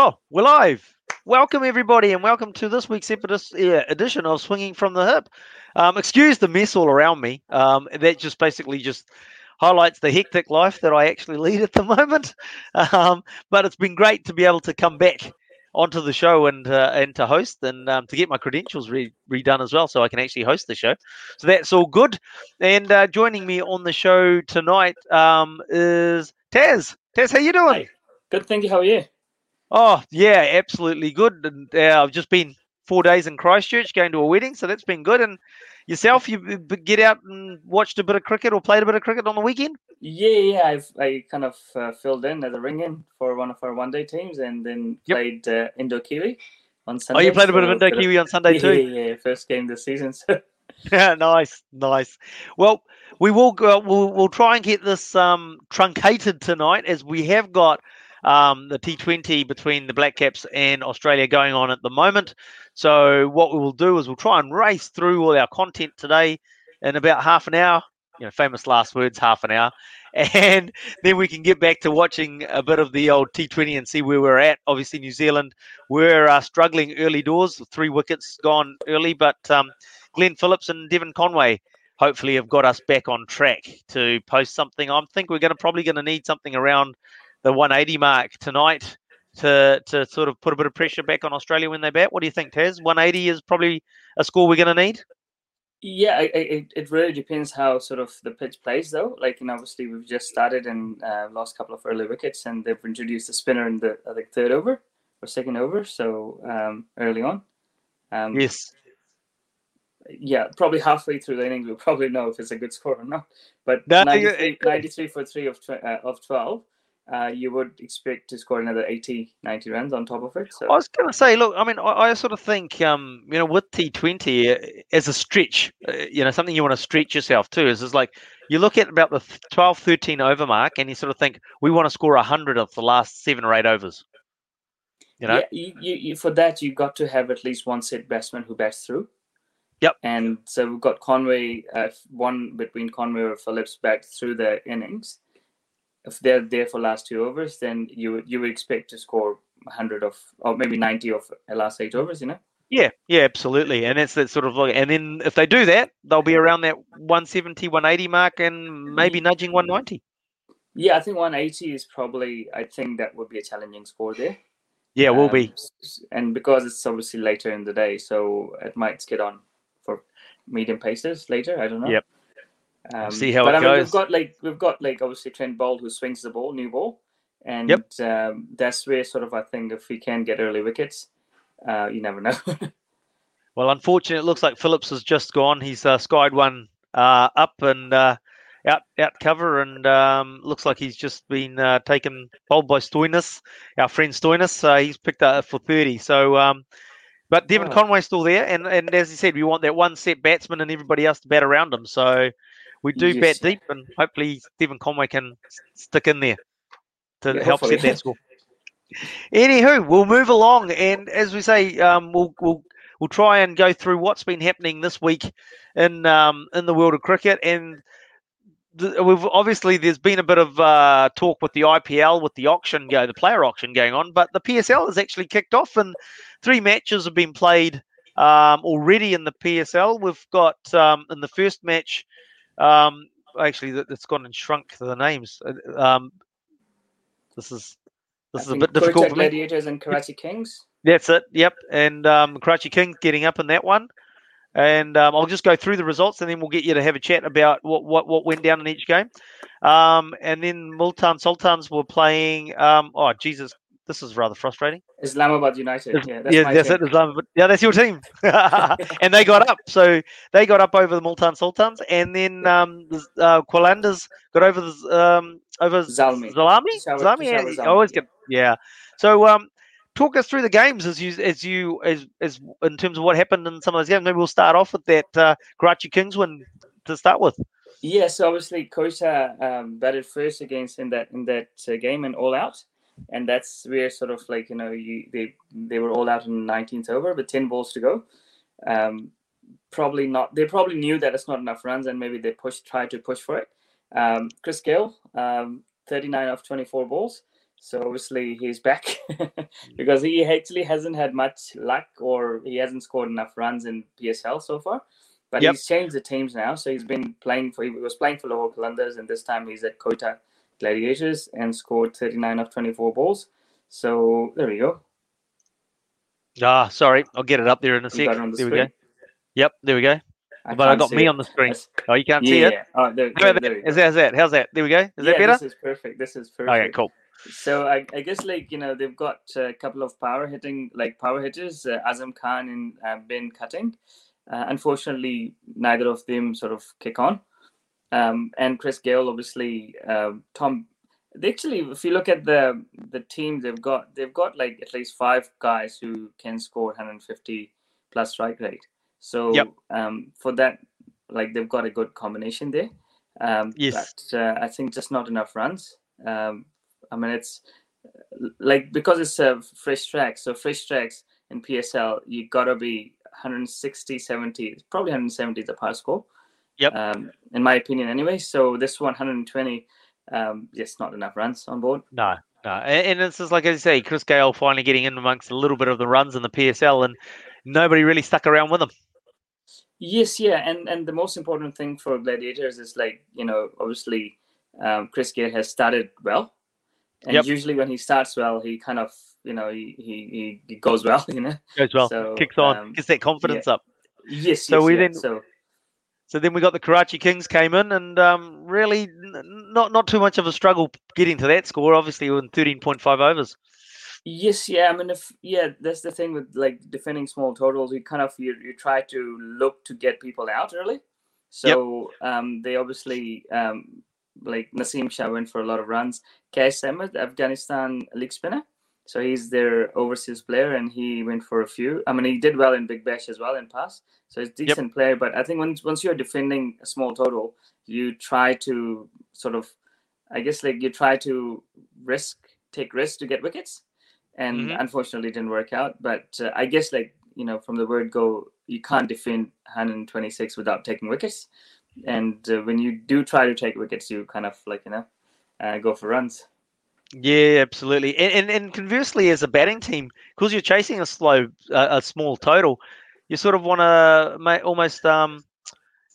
Oh, we're live. Welcome, everybody, and welcome to this week's edition of Swinging from the Hip. Um, excuse the mess all around me. Um, that just basically just highlights the hectic life that I actually lead at the moment. Um, but it's been great to be able to come back onto the show and uh, and to host and um, to get my credentials re- redone as well, so I can actually host the show. So that's all good. And uh, joining me on the show tonight um, is Taz. Taz, how you doing? Hey, good, thank you. How are you? Oh yeah, absolutely good. And uh, I've just been four days in Christchurch going to a wedding, so that's been good. And yourself, you get out and watched a bit of cricket or played a bit of cricket on the weekend? Yeah, yeah. I've I kind of uh, filled in as a ring in for one of our one day teams, and then yep. played uh, Indo Kiwi on Sunday. Oh, you played a bit of Indo Kiwi on Sunday yeah, too. Yeah, yeah, first game this season. So. yeah, nice, nice. Well, we will go. We'll, we'll try and get this um, truncated tonight, as we have got um, the T20 between the Black Caps and Australia going on at the moment. So what we will do is we'll try and race through all our content today in about half an hour. You know, famous last words, half an hour. And then we can get back to watching a bit of the old T20 and see where we're at. Obviously, New Zealand we're uh, struggling early doors, three wickets gone early, but um, Glenn Phillips and Devon Conway hopefully have got us back on track to post something. I think we're going to probably going to need something around the 180 mark tonight to to sort of put a bit of pressure back on Australia when they bat. What do you think, Taz? 180 is probably a score we're going to need. Yeah, it, it really depends how sort of the pitch plays, though. Like, and obviously we've just started and uh, lost a couple of early wickets, and they've introduced a spinner in the I think third over or second over, so um, early on. Um, yes. Yeah, probably halfway through the innings, we'll probably know if it's a good score or not. But no, 93, 93 for three of tw- uh, of twelve uh, you would expect to score another 80, 90 runs on top of it. So. I was going to say, look, I mean, I, I, sort of think, um, you know, with T20 uh, as a stretch, uh, you know, something you want to stretch yourself to is, is like you look at about the 12, 13 over mark and you sort of think, we want to score 100 of the last seven or eight overs. You know? Yeah, you, you, you, for that, you've got to have at least one set batsman who bats through. Yep. And so we've got Conway, uh, one between Conway or Phillips bat through the innings if they're there for last two overs, then you you would expect to score 100 of or maybe 90 of the last eight overs, you know? Yeah, yeah, absolutely. And it's that sort of like, and then if they do that, they'll be around that 170, 180 mark and maybe nudging 190. Yeah, I think 180 is probably, I think that would be a challenging score there. Yeah, will um, be. And because it's obviously later in the day, so it might skid on for medium paces later. I don't know. Yep. Um, See how but it I mean, goes. We've got like we've got like obviously Trent Boult who swings the ball, new ball, and yep. um, that's where sort of I think if we can get early wickets, uh, you never know. well, unfortunately, it looks like Phillips has just gone. He's uh, skied one uh, up and uh, out out cover, and um, looks like he's just been uh, taken bowled by Stoinis, our friend Stoinis. Uh, he's picked up for thirty. So. Um, but Devon oh. Conway's still there, and, and as you said, we want that one set batsman and everybody else to bat around him. So we do yes. bat deep, and hopefully Devon Conway can stick in there to yeah, help hopefully. set that score. Anywho, we'll move along, and as we say, um, we'll we'll we'll try and go through what's been happening this week in um, in the world of cricket, and th- we've obviously there's been a bit of uh, talk with the IPL with the auction go the player auction going on, but the PSL has actually kicked off, and three matches have been played um, already in the PSL. We've got um, in the first match, um, actually that, has gone and shrunk the names. Uh, um, this is this I is a bit difficult for me. Gladiators and Karachi Kings. That's it. Yep. And um, Karachi Kings getting up in that one. And um, I'll just go through the results, and then we'll get you to have a chat about what what, what went down in each game. Um, and then Multan Sultans were playing. Um, oh Jesus, this is rather frustrating. Islamabad United. Yeah, that's yeah, that's it. Islamabad. Yeah, that's your team. and they got up. So they got up over the Multan Sultans, and then um, the uh, Qalandars got over the um, over Zalmi. Zalami. Zalami. Peshawar yeah, I always get yeah. So um, talk us through the games as you as you as as in terms of what happened in some of those games. Maybe we'll start off with that uh, Karachi Kings win to start with. Yeah, so obviously Quetta um, batted first against in that in that uh, game and all out, and that's where sort of like you know you they they were all out in the 19th over with 10 balls to go. Um, probably not. They probably knew that it's not enough runs, and maybe they pushed tried to push for it. Um, Chris Gayle, um, 39 of 24 balls. So obviously he's back because he actually hasn't had much luck or he hasn't scored enough runs in PSL so far. But Yep. he's changed the teams now. So he's been playing for he was playing for Lahore Qalandars and this time he's at Quetta Gladiators and scored 39 of 24 balls. So there we go. Ah, sorry, I'll get it up there in a You sec. got it on the there we go. screen. Yep, there we go. I but I got me it. on the screen. That's- Oh, you can't yeah, see it. yeah. Oh, there, there, there that? Is that, is that? How's that? There we go. Is that yeah, better? This is perfect. This is perfect. Okay, cool. So I, I guess like you know they've got a couple of power hitting like power hitters, uh, Azam Khan and uh, Ben Cutting. Uh, unfortunately, neither of them sort of kick on. Um, and Chris Gayle, obviously, um Tom. They actually, if you look at the the team they've got, they've got like at least five guys who can score 150 plus strike rate. So Yep. um, for that, like they've got a good combination there. Um, Yes. But uh, I think just not enough runs. Um, I mean, it's like because it's a fresh track. So fresh tracks in PSL, you gotta be 160, 70, probably 170 is the par score. Yep. Um, in my opinion, anyway. So this 120, um, just not enough runs on board. No, no. And, and it's just like I say, Chris Gayle finally getting in amongst a little bit of the runs in the PSL, and nobody really stuck around with him. Yes, yeah, and and the most important thing for Gladiators is like you know obviously um, Chris Gayle has started well, and Yep. usually when he starts well, he kind of you know he he, he goes well, you know. Goes well, So, kicks on, um, gets that confidence up. Yes, So yes, we yeah. then- so So then we got the Karachi Kings came in, and um, really n- not not too much of a struggle getting to that score. Obviously, in thirteen point five overs. Yes, yeah. I mean, if yeah, that's the thing with like defending small totals. You kind of you, you try to look to get people out early. So um, they obviously um, like Naseem Shah went for a lot of runs. Qais Ahmad, Afghanistan leg spinner. So he's their overseas player, and he went for a few. I mean, he did well in Big Bash as well in pass. So he's a decent player. But I think once once you're defending a small total, you try to sort of, I guess, like you try to risk take risks to get wickets and Mhm. unfortunately it didn't work out. But uh, I guess like you know from the word go, you can't defend 126 without taking wickets, and uh, when you do try to take wickets, you kind of like you know uh, go for runs. Yeah, absolutely. And, and and conversely, as a batting team, because you're chasing a slow, uh, a small total, you sort of want to almost um,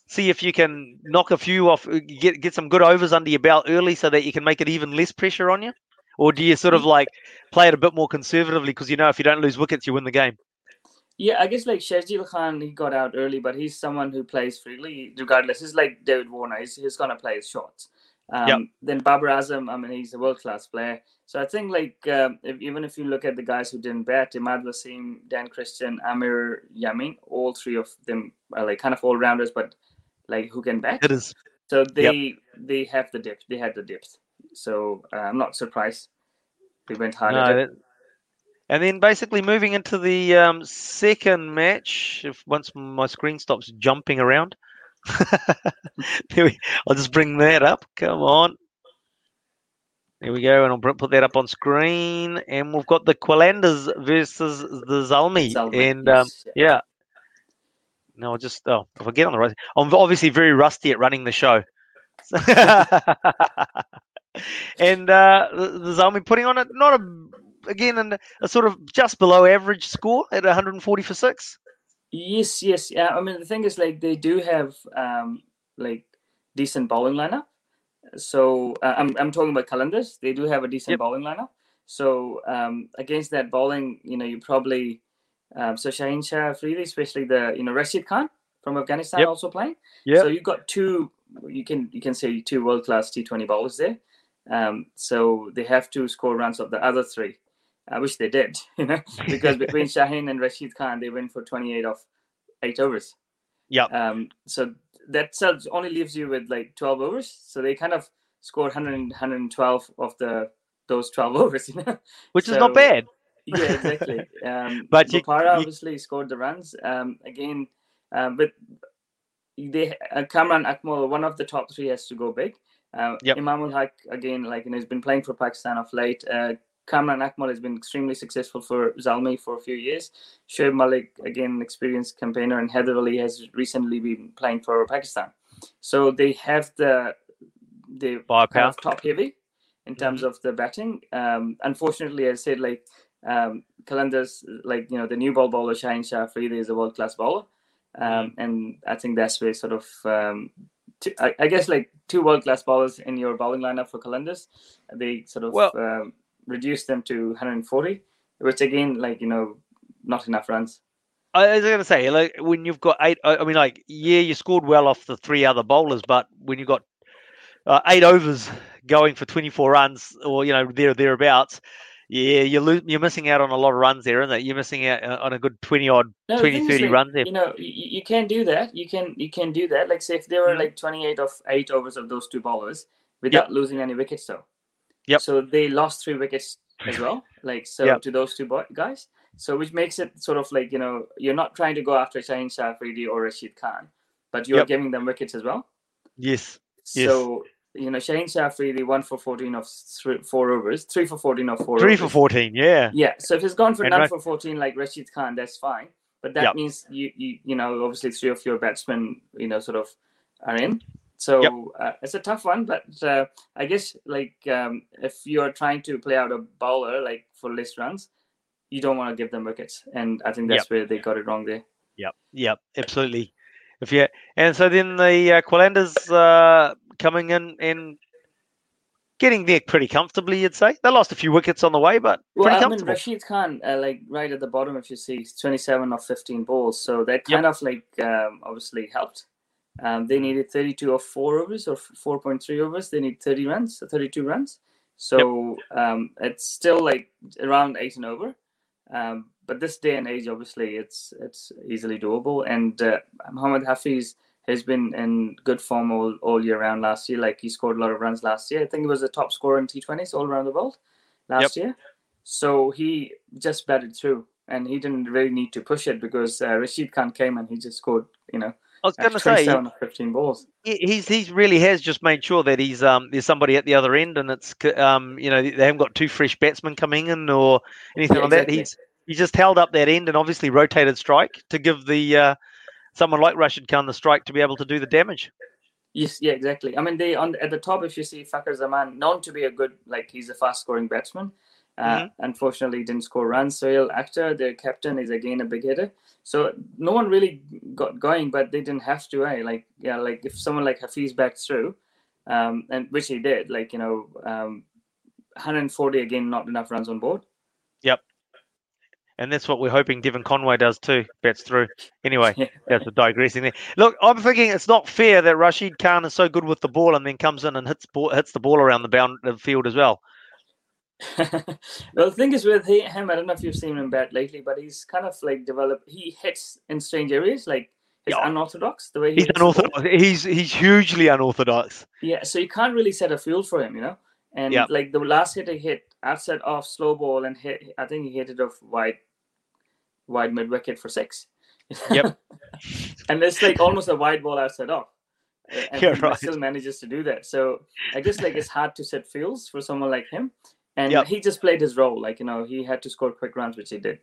see if you can knock a few off, uh, get get some good overs under your belt early, so that you can make it even less pressure on you. Or do you sort of like play it a bit more conservatively because you know if you don't lose wickets, you win the game? Yeah, I guess like Sharjeel Khan, he got out early, but he's someone who plays freely regardless. He's like David Warner. He's, he's gonna play his shots. Um, Yep. Then Babar Azam, I mean, he's a world class player. So I think like um, if, even if you look at the guys who didn't bat, Imad Wasim, Dan Christian, Aamer Yamin, all three of them are like kind of all rounders, but like who can bat. It is. So they they have the depth. They had the depth. So uh, I'm not surprised. They went hard No, that- and then basically moving into the um, second match, if once my screen stops jumping around, I'll just bring that up. Come on. There we go, and I'll put that up on screen. And we've got the Qalandars versus the Zalmi. Zalmi, and um, yeah. No, I'll just oh, if I get on the right, I'm obviously very rusty at running the show. and uh, the, Zalmi putting on it not a again an, a sort of just below average score at 140 for six. Yes, yes, yeah. I mean, the thing is, like, they do have um, like decent bowling lineup. So uh, I'm I'm talking about Qalandars. They do have a decent Yep. bowling lineup. So um, against that bowling, you know, you probably um, so Shaheen Shah Afridi, especially the you know Rashid Khan from Afghanistan, Yep. also playing. Yeah. So you've got two. You can you can say two world class T20 bowlers there. Um, so they have to score runs of the other three. I wish they did, you know, because between Shaheen and Rashid Khan, they went for 28 of eight overs. Yeah. Um, so that only leaves you with like 12 overs. So they kind of scored 100, 112 of the those 12 overs, you know. Which is not bad. Yeah, exactly. Um, But you- Bopara you- obviously scored the runs. Um, again, um, but they uh, Kamran Akmal, one of the top three, has to go big. Uh, Yep. Imam-ul-Haq again, like you know, he's been playing for Pakistan of late. Uh, Kamran Akmal has been extremely successful for Zalmi for a few years. Shoaib Malik, again, experienced campaigner, and Haider Ali has recently been playing for Pakistan. So they have the the kind of top heavy in terms of the batting. Um, unfortunately, as I said, like um, like you know, the new ball bowler Shaheen Shah Afridi is a world class bowler, um, and I think that's where sort of um, I, I guess like two world class bowlers in your bowling lineup for Qalandars, they sort of Well- um, reduced them to 140, which again, like you know, not enough runs. I was going to say, like when you've got eight, I mean, like yeah, you scored well off the three other bowlers, but when you've got uh, eight overs going for 24 runs, or you know there thereabouts, yeah, you're lo- you're missing out on a lot of runs there, isn't it? You're missing out uh, on a good 20 odd, No, 20, 30 like, runs there. You know, you, you can do that. You can you can do that. Like say if there were Mhm. like 28 of eight overs of those two bowlers without losing any wickets though. Yep. So they lost three wickets as well. Like so Yep. to those two boy- guys. So which makes it sort of like you know you're not trying to go after Shaheen Shah Afridi or Rashid Khan, but you're Yep. giving them wickets as well. Yes, Yes. So you know Shaheen Shah Afridi one for 14 of three, four overs, three for 14 of four. three overs. for 14. Yeah, Yeah, so if he's gone for And none Ra- for 14 like Rashid Khan, that's fine. But that means you, you you know obviously three of your batsmen you know sort of are in. So uh, it's a tough one, but uh, I guess like um, if you're trying to play out a bowler like for less runs, you don't want to give them wickets, and I think that's where they got it wrong there. Yep, yep, absolutely. If you and so then the uh, Qalandars uh, coming in and getting there pretty comfortably, you'd say they lost a few wickets on the way, but Well, pretty I mean. Rashid Khan, uh, like right at the bottom, if you see, 27 of 15 balls. So that kind of like um, obviously helped. Um, they needed 32 of four overs or 4.3 overs. They need 30 runs, so 32 runs. So um, it's still like around eight and over. Um, but this day and age, obviously, it's it's easily doable. And uh, Mohammad Hafiz has been in good form all, all year round last year. Like he scored a lot of runs last year. I think he was the top scorer in T20s all around the world last year. So he just batted through, and he didn't really need to push it because uh, Rashid Khan came and he just scored, you know, I was going to say 27 of 15 balls. he- he's he's really has just made sure that he's um there's somebody at the other end, and it's um you know they haven't got two fresh batsmen coming in or anything Yeah, like that. He's he just held up that end and obviously rotated strike to give the uh, someone like Rashid Khan the strike to be able to do the damage. Yes, yeah, exactly. I mean, they on at the top, if you see Fakhar Zaman, known to be a good, like he's a fast-scoring batsman. Uh, Unfortunately, didn't score runs. Sohail Akhtar, their captain, is again a big hitter. So no one really got going, but they didn't have to. Eh? Like yeah, like if someone like Hafiz backed through, um, and which he did, like you know, um, 140 again, not enough runs on board. Yep. And that's what we're hoping Devon Conway does too, bats through. Anyway, Yeah. that's a digressing there. Look, I'm thinking it's not fair that Rashid Khan is so good with the ball and then comes in and hits ball, hits the ball around the bound the field as well. Well, the thing is with him, I don't know if you've seen him bat lately, but he's kind of like developed. He hits in strange areas, like he's Yeah. unorthodox the way he He's the ball. unorthodox. He's he's hugely unorthodox. Yeah, so you can't really set a field for him, you know. And Yep. like the last hit he hit, outside off slow ball and hit. I think he hit it off wide, wide mid wicket for six. Yep. and it's like almost a wide ball outside off. Uh, and Yeah, he right. still manages to do that. So I guess like it's hard to set fields for someone like him, and Yep. he just played his role. Like you know, he had to score quick runs, which he did.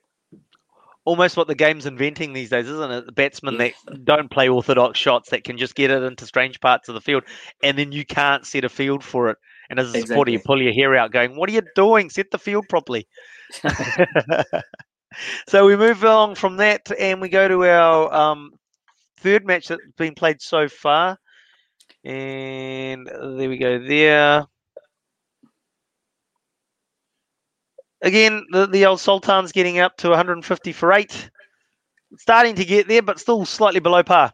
Almost what the game's inventing these days, isn't it? The batsmen Yeah. that don't play orthodox shots that can just get it into strange parts of the field, and then you can't set a field for it. And as a supporter, you pull your hair out, going, "What are you doing? Set the field properly." so we move along from that, and we go to our um, third match that's been played so far, and there we go. There. Again, the, the old Sultan's getting up to 150 for eight. Starting to get there, but still slightly below par.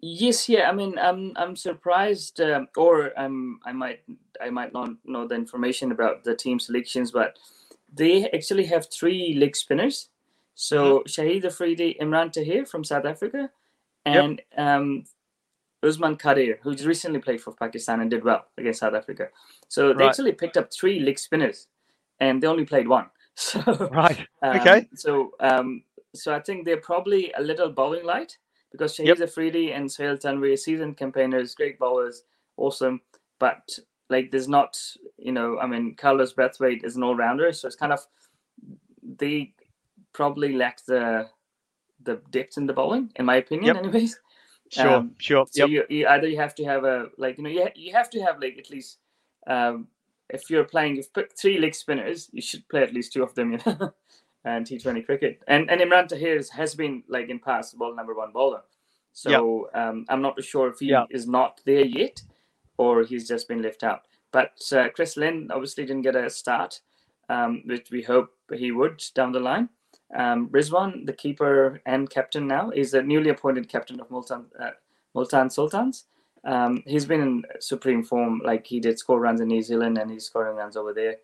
Yes, yeah. I mean, I'm I'm surprised, um, or um, I might I might not know the information about the team selections, but they actually have three leg spinners. So Shahid Afridi, Imran Tahir from South Africa, and um, Usman Qadir, who's recently played for Pakistan and did well against South Africa. So they Right. actually picked up three leg spinners, and they only played one. So Right. um, Okay. So um, so I think they're probably a little bowling light because Shahid Yep. Afridi and Sohail Tanvir, seasoned campaigners, great bowlers, awesome. But like, there's not, you know, I mean, Carlos Brathwaite is an all rounder, so it's kind of they probably lack the the depth in the bowling, in my opinion, Yep. anyways. Sure. Um, sure. So Yep. you, you either you have to have a like you know you, ha- you have to have like at least um, if you're playing if you put three leg spinners you should play at least two of them you know and T20 cricket. And and Imran Tahir has been like in past ball number one bowler. So um, I'm not sure if he Yeah. is not there yet or he's just been left out. But uh, Chris Lynn obviously didn't get a start um, which we hope he would down the line. Um, Rizwan, the keeper and captain now, is a newly appointed captain of Multan, uh, Multan Sultans. Um, he's been in supreme form, like he did score runs in New Zealand and he's scoring runs over there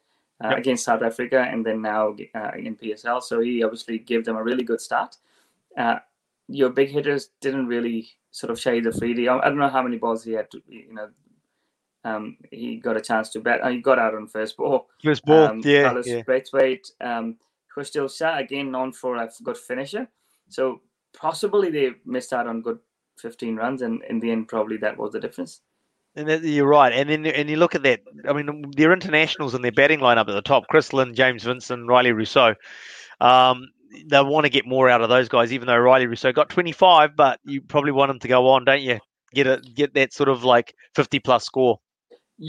uh, Yep. against South Africa and then now uh, in PSL. So he obviously gave them a really good start. Uh, your big hitters didn't really sort of shade the freely. I don't know how many balls he had to, you know. Um, he got a chance to bat. Uh, he got out on first ball. First ball. Um, yeah. Carlos yeah. Brathwaite, um, Khushdil Shah, again known for a good finisher. So possibly they missed out on good 15 runs, and in the end, probably that was the difference. And that, you're right. And then and you look at that. I mean, their internationals and their batting lineup at the top: Chris Lynn, James Vincent, Rilee Rossouw. Um, they want to get more out of those guys, even though Rilee Rossouw got 25. But you probably want him to go on, don't you? Get a get that sort of like 50 plus score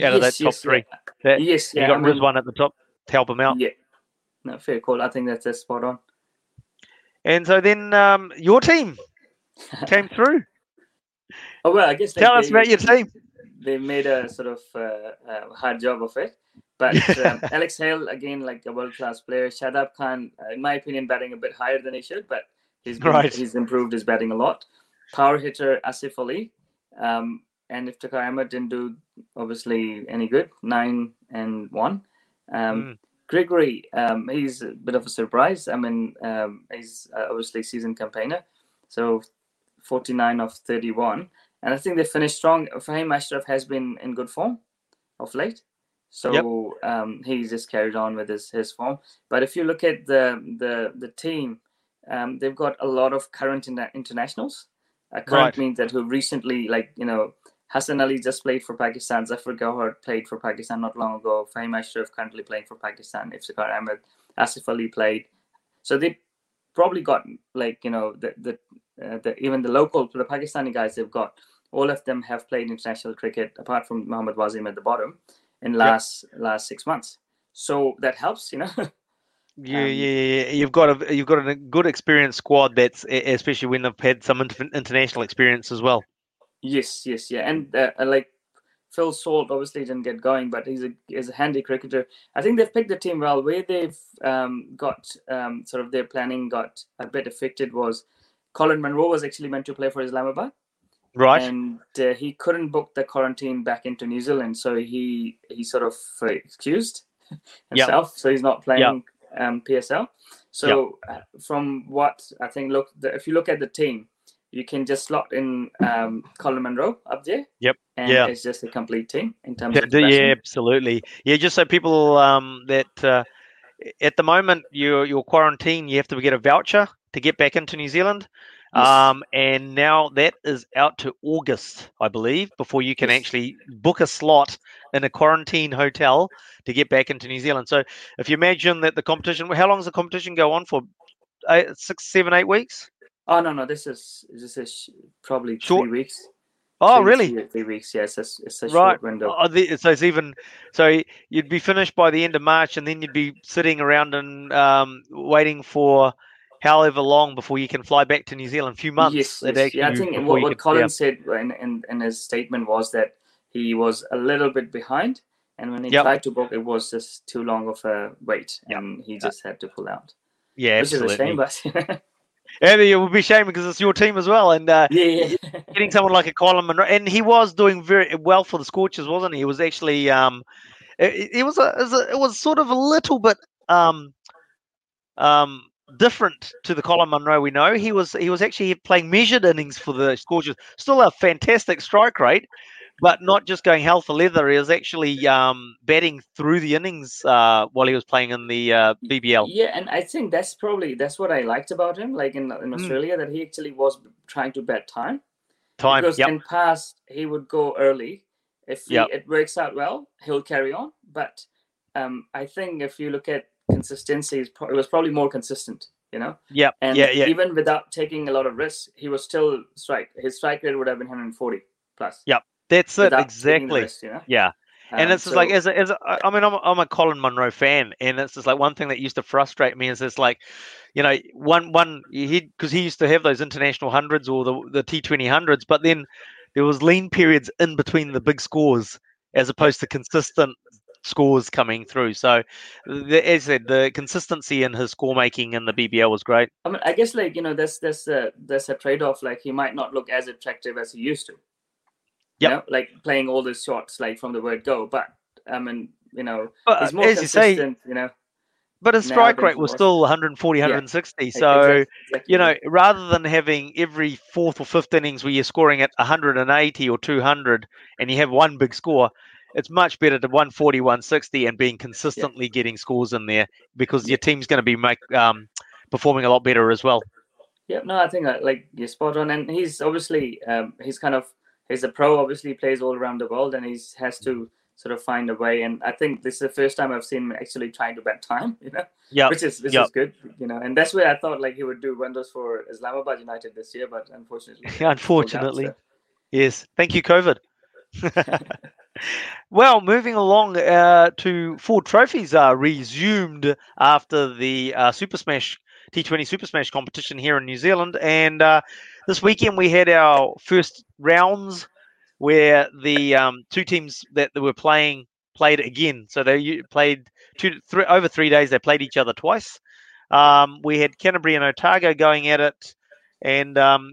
out of that top three. That, Yes, you yeah. got I mean, Rizwan at the top to help him out. Yeah. No, fair call. I think that's, that's spot on. And so then um, your team came through. Oh, well, I guess Tell like, us they- about your team. they made a sort of uh, uh, hard job of it. But um, Alex Hale, again, like a world class player. Shadab Khan, uh, in my opinion, batting a bit higher than he should, but he's been, Right. he's improved his batting a lot. Power hitter Asif Ali, um, and Iftikhar Ahmed didn't do obviously any good, nine and one. Um, Mm. Gregory, um, he's a bit of a surprise. I mean, um, he's uh, obviously seasoned campaigner, so 49 of 31 and I think they finished strong. Fahim Ashraf has been in good form of late, so um, he's just carried on with his, his form. But if you look at the the the team, um, they've got a lot of current interna- internationals. Uh, current Right. means that who recently, like you know, Hassan Ali just played for Pakistan. Zafar Gohar played for Pakistan not long ago. Fahim Ashraf currently playing for Pakistan. Iftikhar Ahmed, Asif Ali played. So they probably got like you know the the, uh, the even the local the Pakistani guys they've got all of them have played international cricket apart from Mohammad Wasim at the bottom in last last six months. So that helps, you know. Yeah, Um, yeah, yeah. You've got a you've got a good experienced squad. That's especially when they've had some inter- international experience as well. yes, yes, yeah, and uh, uh, like Phil Salt obviously didn't get going, but he's a he's a handy cricketer. I think they've picked the team well. Where they've um, got um, sort of their planning got a bit affected was Colin Munro was actually meant to play for Islamabad. Right. and uh, he couldn't book the quarantine back into New Zealand, so he he sort of uh, excused Yep. himself. So he's not playing um, PSL. So uh, from what I think, look, the, if you look at the team, you can just slot in um, Colin Munro up there. Yep. And Yeah. it's just a complete team in terms Yeah, of yeah, absolutely. Yeah, just so people um, that uh, at the moment you're you're quarantined, you have to get a voucher to get back into New Zealand. Yes. Um, and now that is out to August, I believe, before you can Yes. actually book a slot in a quarantine hotel to get back into New Zealand. So if you imagine that the competition, how long does the competition go on for? Eight, six, seven, eight weeks? Oh no, no, this is this is probably Short- three weeks. Oh, Three- really? Three, three weeks. Yes, it's, it's a Right. short window. Oh, the, so it's even so you'd be finished by the end of March, and then you'd be sitting around and um, waiting for however long before you can fly back to New Zealand. A few months. Yes, yes. Yeah, I think what, what Colin said in, in, in his statement was that he was a little bit behind, and when he Yep. tried to book, it was just too long of a wait, Yep. and he just had to pull out. yeah, Which absolutely. is a shame, but Yeah, it would be a shame because it's your team as well, and uh, yeah, yeah. getting someone like a Colin Munro, and he was doing very well for the Scorchers, wasn't he? He was actually, um, it, it was a, it was a, it was sort of a little bit, um, um, different to the Colin Munro we know. He was he was actually playing measured innings for the Scorchers, still a fantastic strike rate, but not just going hell for leather. He was actually um, batting through the innings uh, while he was playing in the uh, BBL. Yeah, and I think that's probably that's what I liked about him. Like in Hmm. in Australia, that he actually was trying to bat time. Time, because yep, in past he would go early. If he, Yep. it works out well, he'll carry on. But um, I think if you look at consistency, it's pro- it was probably more consistent. You know, Yeah. and yeah, yeah. even without taking a lot of risks, he was still strike. His strike rate would have been 140 plus. Yep, That's it without taking the exactly. risk, you know? Yeah. and Um, it's just like so- as a, as a, I mean I'm a, I'm a Colin Munro fan, and it's just like one thing that used to frustrate me is it's like, you know, one one he because he used to have those international hundreds or the the T Twenty hundreds, but then there was lean periods in between the big scores as opposed to consistent scores coming through. So, the, as I said, the consistency in his score making in the BBL was great. I mean, I guess like you know, there's there's a there's a trade off. Like he might not look as attractive as he used to. You know, like playing all the shots like from the word go, but I mean, you know, But more as you say. You know, but his strike than rate was still 140, Yeah. 160. E- So. exactly- exactly you know, rather than having every fourth or fifth innings where you're scoring at 180 or 200 and you have one big score, it's much better to 140, 160 and being consistently getting scores in there because your team's going to be make, um, performing a lot better as well. Yeah, no, I think uh, like you're spot on, and he's obviously um, he's kind of he's a pro. Obviously, plays all around the world, and he's has to sort of find a way. And I think this is the first time I've seen him actually trying to bet time. You know, Yeah, which is which Yep. is good. You know, and that's where I thought like he would do wonders for Islamabad United this year, but unfortunately, he unfortunately. so- Yes. Thank you, COVID. well, moving along uh, to Ford trophies are resumed after the uh, Super Smash T20 Super Smash competition here in New Zealand, and uh, this weekend we had our first rounds where the um, two teams that were playing played again. So they played two, three, over three days. They played each other twice. Um, we had Canterbury and Otago going at it, and um,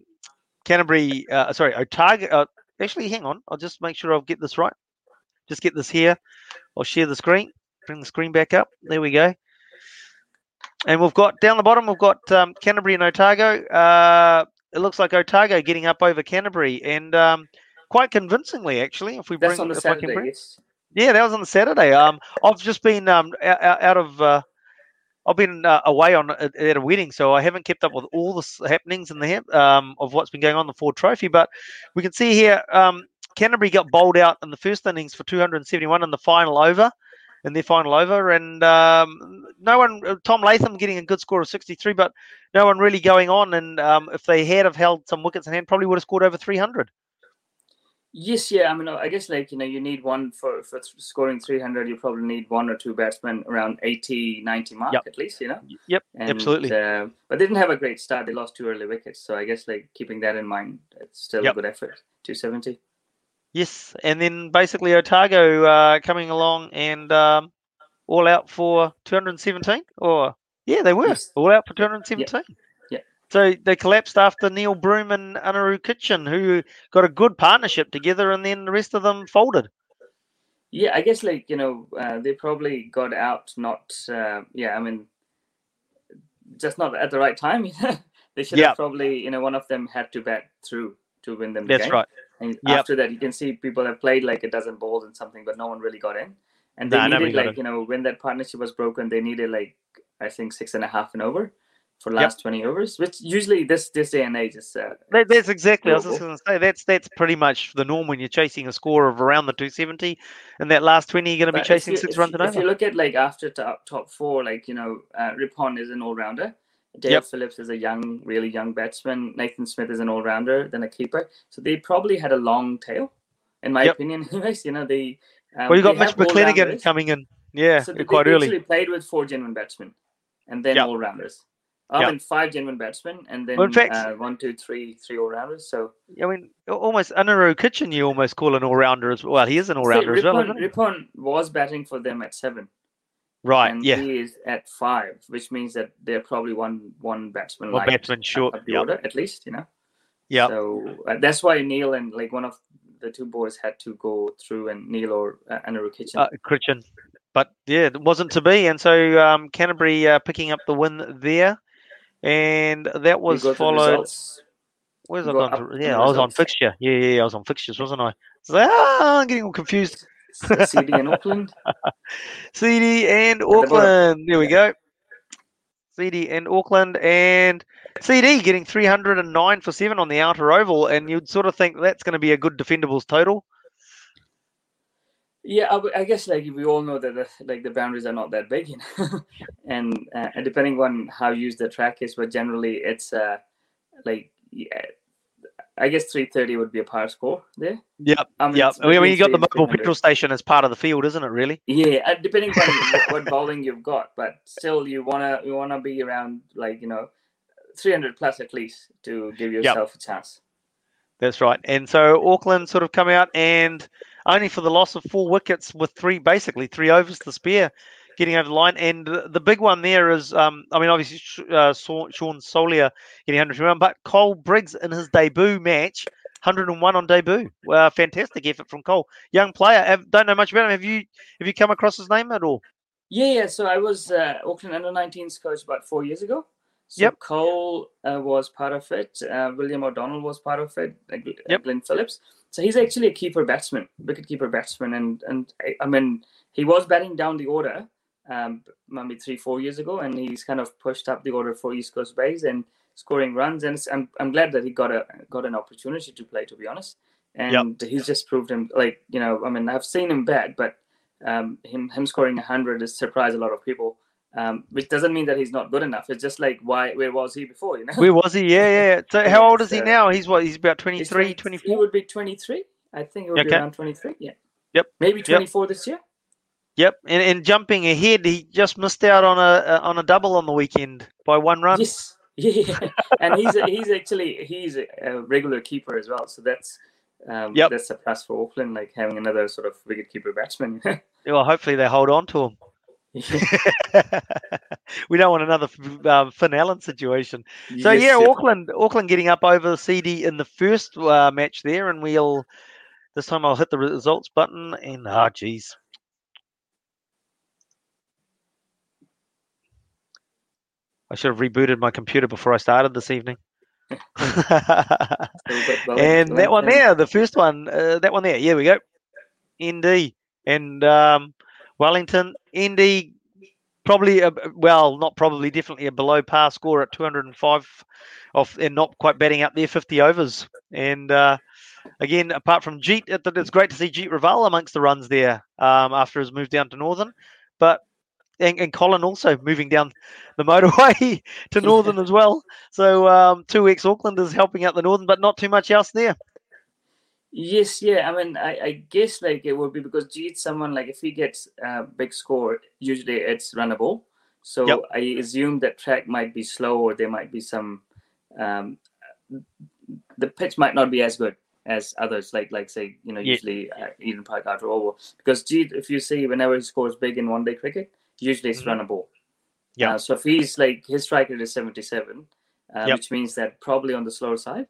Canterbury, uh, sorry, Otago. Uh, actually, hang on. I'll just make sure I'll get this right. Just get this here. I'll share the screen. Bring the screen back up. There we go. And we've got down the bottom. We've got um, Canterbury and Otago. Uh, it looks like Otago getting up over Canterbury, and um, quite convincingly, actually. If we bring, on the if I can Saturday. bring, Yes. yeah, that was on the Saturday. Um, I've just been um out, out of uh, I've been uh, away on at, a wedding, so I haven't kept up with all the happenings in the um of what's been going on the Ford Trophy. But we can see here, um, Canterbury got bowled out in the first innings for 271 in the final over, in their final over, and um, no one. uh, Tom Latham getting a good score of 63, but no one really going on. And um, if they had have held some wickets in hand, probably would have scored over 300. Yes, yeah. I mean, I guess like you know, you need one for for scoring 300. You probably need one or two batsmen around 80, 90 mark Yep. at least. You know. Yep, And, absolutely. Uh, but they didn't have a great start. They lost two early wickets. So I guess like keeping that in mind, it's still Yep. a good effort. 270. Yes, and then basically Otago uh, coming along and um, all out for 217, or yeah, they were Yes. all out for 217. Yeah. So they collapsed after Neil Broom and Anaru Kitchen, who got a good partnership together, and then the rest of them folded. Yeah, I guess like you know uh, they probably got out not. Uh, yeah, I mean, just not at the right time. They should Yeah. have probably you know one of them had to bat through to win them. The That's right. And Yep. after that, you can see people have played like a dozen balls and something, but no one really got in. And they Nah, needed like you know when that partnership was broken, they needed like I think six and a half and over for last 20 overs, which usually this this day and age is. Uh, That, that's exactly. I was just going to say that's that's pretty much the norm when you're chasing a score of around the 270, and that last 20 you're going to be chasing you- six if runs you, and If you look at like after top, top four, like you know, uh, Rippon is an all rounder. Dale Yep. Phillips is a young, really young batsman. Nathan Smith is an all rounder, then a keeper. So they probably had a long tail, in my Yep. opinion. Anyways, you know they. Um, well, you got Mitch McClenaghan coming in. Yeah, So they, quite they early. actually played with four genuine batsmen, and then Yep. all rounders. I Yep. mean, five genuine batsmen, and then Well, in fact- uh, one, two, three, three all rounders. So I mean, al- almost Anaru Kitchen, you almost call an all rounder as well. He is an all rounder as well? Rippon was batting for them at seven. Right. and Yeah. he is at five, which means that they're probably one one batsman One batsman short. of the Yeah. order at least, you know. Yeah. So uh, that's why Neil and like one of the two boys had to go through, and Neil or uh, Anaru Kitchen. uh, Kitchen. But yeah, it wasn't to be, and so um, Canterbury uh, picking up the win there, and that was go to the followed. Where's I gone? To, yeah, I was on fixture. Yeah, yeah, yeah, I was on fixtures, wasn't I? Ah, I'm getting all confused. CD in Auckland. CD and. Auckland. There we go. CD and Auckland and CD getting 309 for seven on the outer oval, and you'd sort of think that's going to be a good defendables total. Yeah, I guess like we all know that the, like the boundaries are not that big, you know, and uh, and depending on how used the track is, but generally it's uh like yeah, I guess three thirty would be a par score there. Yep, I mean, yep. I mean, you got the mobile petrol station as part of the field, isn't it? Really? Yeah, uh, depending on what, what bowling you've got, but still you wanna you wanna be around like you know, three hundred plus at least to give yourself a chance. That's right. And so Auckland sort of come out and only for the loss of four wickets with three, basically three overs to spare, getting over the line. And the, big one there is, um, I mean, obviously uh, Sean Solia getting 101, but Cole Briggs in his debut match, 101 on debut. Well, fantastic effort from Cole, young player. Have, don't know much about him. Have you have you come across his name at all? Yeah, yeah. So I was uh, Auckland under 19s coach about four years ago. So Yep. Cole uh, was part of it. Uh, William O'Donnell was part of it. Uh, uh, Yep. Glenn Phillips. So he's actually a keeper batsman, wicket keeper batsman, and and I, I mean he was batting down the order, um, maybe three four years ago, and he's kind of pushed up the order for East Coast Bays and scoring runs. And I'm I'm glad that he got a got an opportunity to play. To be honest, and he's just proved him like you know I mean I've seen him bat, but um, him him scoring 100 has surprised a lot of people. Um, which doesn't mean that he's not good enough. It's just like why where was he before? You know, Where was he? Yeah, yeah. So how old is he now? He's what? He's about He's 23, 20 24? He would be 23. I think it would be around 23. Yeah. Yep. Maybe 24 this year. Yep, and, and jumping ahead, he just missed out on a on a double on the weekend by one run. Yes. Yeah. and he's a, he's actually he's a, regular keeper as well. So that's um, Yep. that's a plus for Auckland, like having another sort of wicket keeper batsman. Well, hopefully they hold on to him. we don't want another um, Finn Allen situation. So Yes, yeah, yes. Auckland, Auckland getting up over the CD in the first uh, match there, and we'll this time I'll hit the results button, and ah, geez. I should have rebooted my computer before I started this evening. Still got Wellington- and that one there, the first one, uh, that one there. Yeah, we go. ND and um, Wellington. ND probably, a, well, not probably, definitely a below par score at 205 off, and not quite batting out there, 50 overs. And uh, again, apart from Jeet, it, it's great to see Jeet Raval amongst the runs there um, after his move down to Northern. But and, and Colin also moving down the motorway to Northern as well. So um, two ex Aucklanders helping out the Northern, but not too much else there. Yes, yeah. I mean, I, I guess like it would be because Jeet's someone like if he gets a big score, usually it's runnable. So Yep. I assume that track might be slow, or there might be some. Um, the pitch might not be as good as others, like like say you know Yeah. usually uh, Eden Park Outer Oval, because Jeet, if you see whenever he scores big in one day cricket, usually it's Mhm. runnable. Yeah. Uh, so if he's like his strike rate is seventy seven, uh, Yep. which means that probably on the slower side.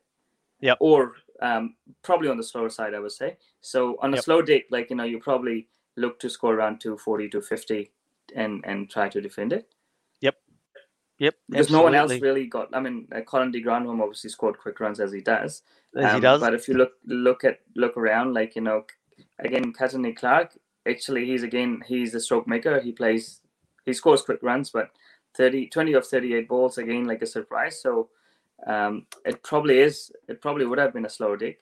Yeah. Or um, probably on the slower side, I would say. So on a Yep. slow day, like you know, you probably look to score around 240 to 50 and and try to defend it Yep, Yep. because no one else really got. I mean, uh, Colin de Grandhomme obviously scored quick runs as he does. as he Um, does. But if you look look at look around, like you know, again, Katene Clarke. Actually, he's again he's a stroke maker. He plays, he scores quick runs, but 30, 20 of 38 balls again, like a surprise. So um, it probably is. It probably would have been a slower day.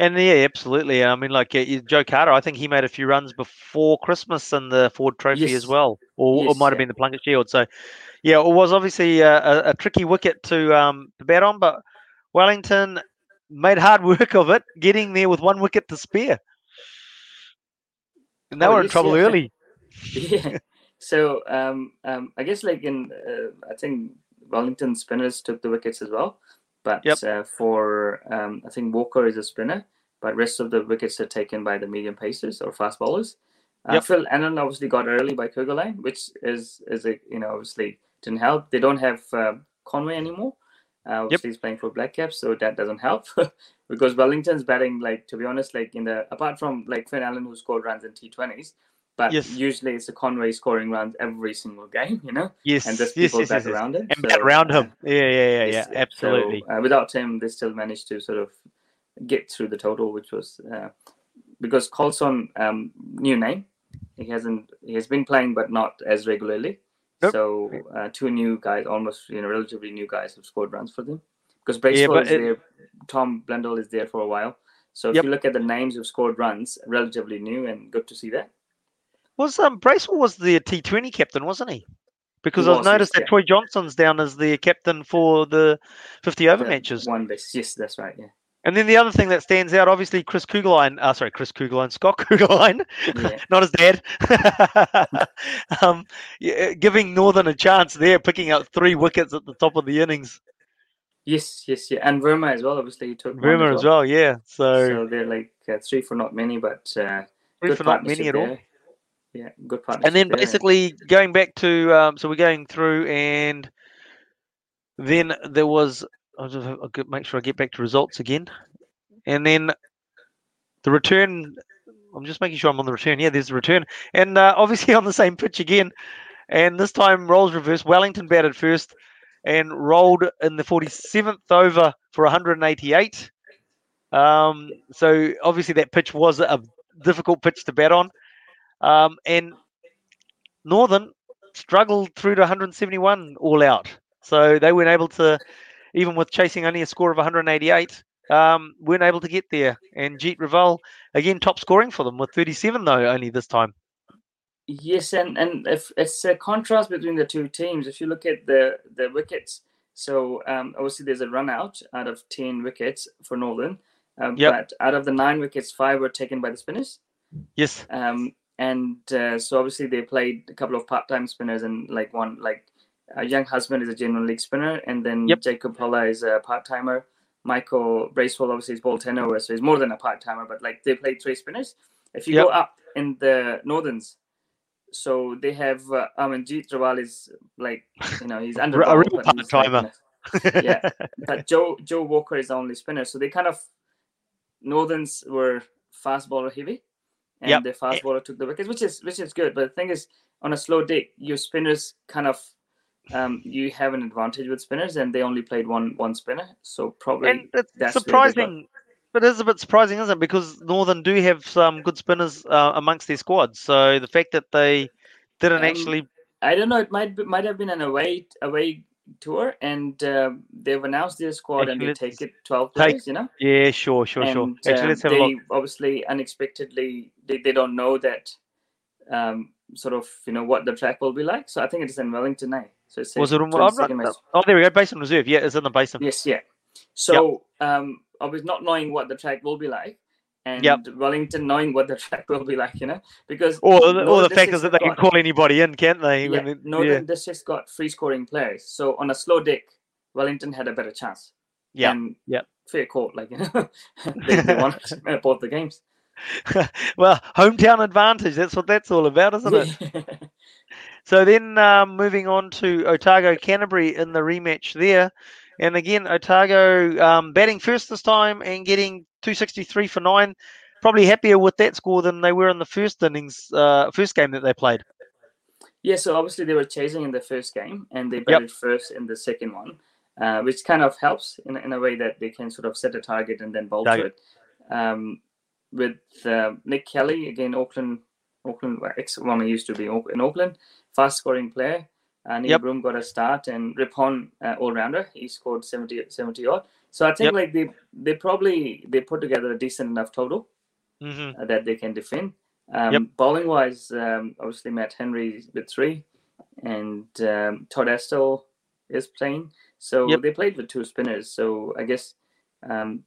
And yeah, absolutely. I mean, like uh, Joe Carter, I think he made a few runs before Christmas in the Ford Trophy Yes. as well, or Yes, it might have yeah. been the Plunkett Shield. So, yeah, it was obviously a, a, a tricky wicket to um, to bat on, but Wellington made hard work of it, getting there with one wicket to spare. And they Oh, were in trouble yeah. early. yeah. So um, um, I guess like in uh, I think Wellington spinners took the wickets as well, but Yep. uh, for um, I think Walker is a spinner, but rest of the wickets are taken by the medium pacers or fast bowlers. Uh, Yep. Finn Allen obviously got early by Kuggeleijn, which is is a you know obviously didn't help. They don't have uh, Conway anymore. Uh, obviously, he's playing for Black Caps, so that doesn't help because Wellington's batting like to be honest, like in the apart from like Finn Allen who scored runs in T20s, but Yes. usually it's a Conway scoring runs every single game, you know, Yes, and yes, people yes, yes, yes. around him. And bat around him. Yeah, yeah, yeah, yeah, absolutely. So, uh, without him, they still managed to sort of get through the total, which was uh, because Colson, um, new name, he hasn't he has been playing, but not as regularly. Nope. So uh, two new guys, almost you know, relatively new guys, have scored runs for them. Because Yeah, Bracewell but is it- there, Tom Blundell is there for a while. So if Yep. you look at the names who've scored runs, relatively new and good to see that. Was um Bracewell was the T Twenty captain, wasn't he? Because He I've was, yes, noticed that yeah. Troy Johnson's down as the captain for the fifty over The matches. One base, yes, that's right. Yeah, And then the other thing that stands out, obviously, Chris Kuggeleijn. Uh, sorry, Chris Kuggeleijn, Scott Kuggeleijn, Yeah. not his dad. um, yeah, giving Northern a chance there, picking up three wickets at the top of the innings. yes, yes, yeah, and Verma as well. Obviously, he took Verma as well, yeah. So, So they're like uh, three for not many, but uh, three good for not many at all. Yeah, good partnership. and then there. basically going back to um, so we're going through and then there was I'll just I'll get, make sure I get back to results again. And then the return I'm just making sure I'm on the return. Yeah there's the return. And uh, obviously on the same pitch again. And this time rolls reversed. Wellington batted first and rolled in the 47th over for 188 um, so obviously that pitch was a difficult pitch to bat on. Um, and Northern struggled through to 171 all out. So they weren't able to, even with chasing only a score of 188, um, weren't able to get there. And Jeet Raval, again, top scoring for them with 37, though, only this time. yes, and and if it's a contrast between the two teams. If you look at the the wickets, so um, obviously there's a run out out of ten wickets for Northern, um, Yep. but out of the nine wickets, five were taken by the spinners. Yes. Um, and uh, so obviously they played a couple of part-time spinners and like one like a Younghusband is a general leg spinner and then Yep. Jakob Bhula is a part-timer. Michael Bracewell obviously is ball 10 over, so he's more than a part-timer, but like they play three spinners. If you go up in the Northerns, so they have uh, I mean Jeet Raval is like you know he's under A real part-timer. yeah, but Joe Joe Walker is the only spinner. So they kind of Northerns were fast bowler heavy, and Yep. the fast bowler took the wickets, which is which is good. But the thing is, on a slow day, your spinners kind of um, you have an advantage with spinners, and they only played one one spinner, so probably and it's that's where they got- surprising. But it is a bit surprising, isn't it? Because Northern do have some good spinners uh, amongst their squad. So the fact that they didn't Um, actually I don't know. It might be, might have been an away away tour, and uh, they've announced their squad, and they take it twelve take- players. You know. Yeah, sure, sure, sure. Actually, um, let's have a they look. obviously unexpectedly they, they don't know that um, sort of you know what the track will be like. So I think it is in Wellington now. So it says Was it? On, 22nd oh, oh, there we go. Basin Reserve. Yeah, it's in the basin. Yes, yeah. So um, I was not knowing what the track will be like, and Yep. Wellington knowing what the track will be like, you know, because Or, the- or the fact is that they have can got- call anybody in, can't they? yeah, they- Northern yeah, Districts got free scoring players. So on a slow deck, Wellington had a better chance. yeah. Yep. fair court, like you know, they, they won both the games. well, hometown advantage. That's what that's all about, isn't it? So then um, moving on to Otago Canterbury in the rematch there. And again, Otago um, batting first this time and getting 263 for nine. Probably happier with that score than they were in the first innings, uh, first game that they played. Yeah, so obviously they were chasing in the first game and they batted first in the second one, uh, which kind of helps in, in a way that they can sort of set a target and then bowl to it. Um, with uh, Nick Kelly, again, Auckland, Auckland, well, ex one used to be in Auckland, fast scoring player. And Yep. Broom got a start, and Rippon uh, all rounder. He scored 70, 70 odd. So I think Yep. like they they probably they put together a decent enough total hmm uh, that they can defend. Um, Yep. Bowling wise, um, obviously Matt Henry with three, and um, Todd Astle is playing. So Yep. they played with two spinners. So I guess, um,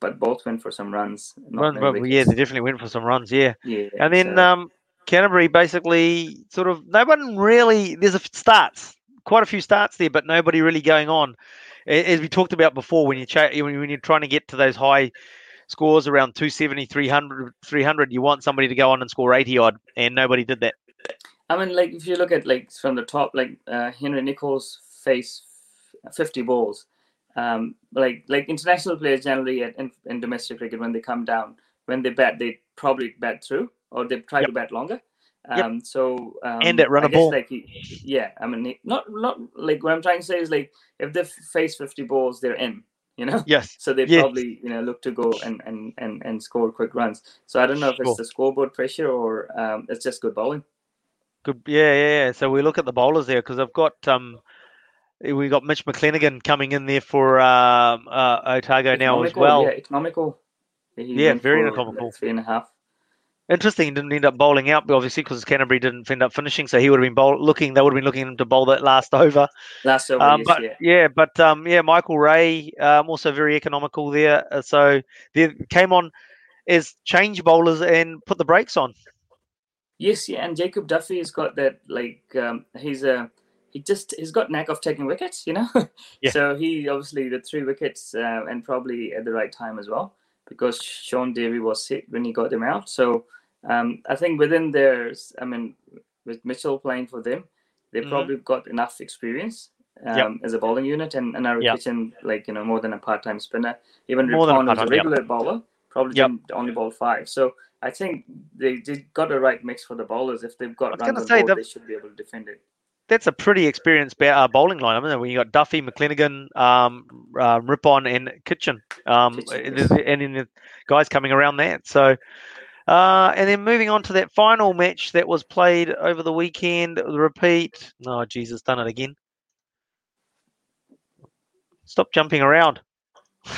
but both went for some runs. not Run, well, yeah, they definitely went for some runs. Yeah. yeah. And then so- um, Canterbury basically sort of no one really. There's a starts, quite a few starts there, but nobody really going on. As we talked about before, when you cha- when you're trying to get to those high scores around 270, 300, 300, you want somebody to go on and score 80 odd, and nobody did that. I mean, like if you look at like from the top, like uh, Henry Nicholls face fifty balls. Um, like like international players generally at, in, in domestic cricket when they come down when they bat they probably bat through or they try Yep. to bat longer. Yep. Um, so um, And at run a ball. Like yeah, I mean not not like what I'm trying to say is like if they face fifty balls they're in. You know. Yes. So they Yes. probably you know look to go and, and, and, and score quick runs. So I don't know if it's the scoreboard pressure or um, it's just good bowling. Good. Yeah, yeah, yeah. So we look at the bowlers there because I've got um, we got Mitch McClenaghan coming in there for um, uh, Otago now as well. Yeah, economical. He Yeah, very economical. like, three and a half. Interesting, he didn't end up bowling out, obviously because Canterbury didn't end up finishing, so he would have been bowl- looking. They would have been looking to bowl that last over. Last over, Um, yes, but yeah. yeah, but um, yeah, Michael Rae um, also very economical there. Uh, so they came on as change bowlers and put the brakes on. Yes, yeah, and Jacob Duffy has got that like um, he's a he just he's got knack of taking wickets, you know. Yeah. So he obviously the three wickets uh, and probably at the right time as well because Sean Davey was hit when he got them out. So um, I think within theirs, I mean, with Mitchell playing for them, they Mhm. probably got enough experience. Um, Yep. as a bowling unit and, and our Yep. kitchen like you know more than a part-time spinner even More than a was a part-time, yep. regular bowler probably Yep. only bowl five so I think they did got the right mix for the bowlers. If they've got runs on board, they should be able to defend it. That's a pretty experienced uh, bowling line, isn't it? When you got Duffy, McClenaghan, um, uh, Rippon, and Kitchen, um, Kitchen, and then the guys coming around that. So, uh, and then moving on to that final match that was played over the weekend, the repeat. Oh, Jesus, done it again. Stop jumping around.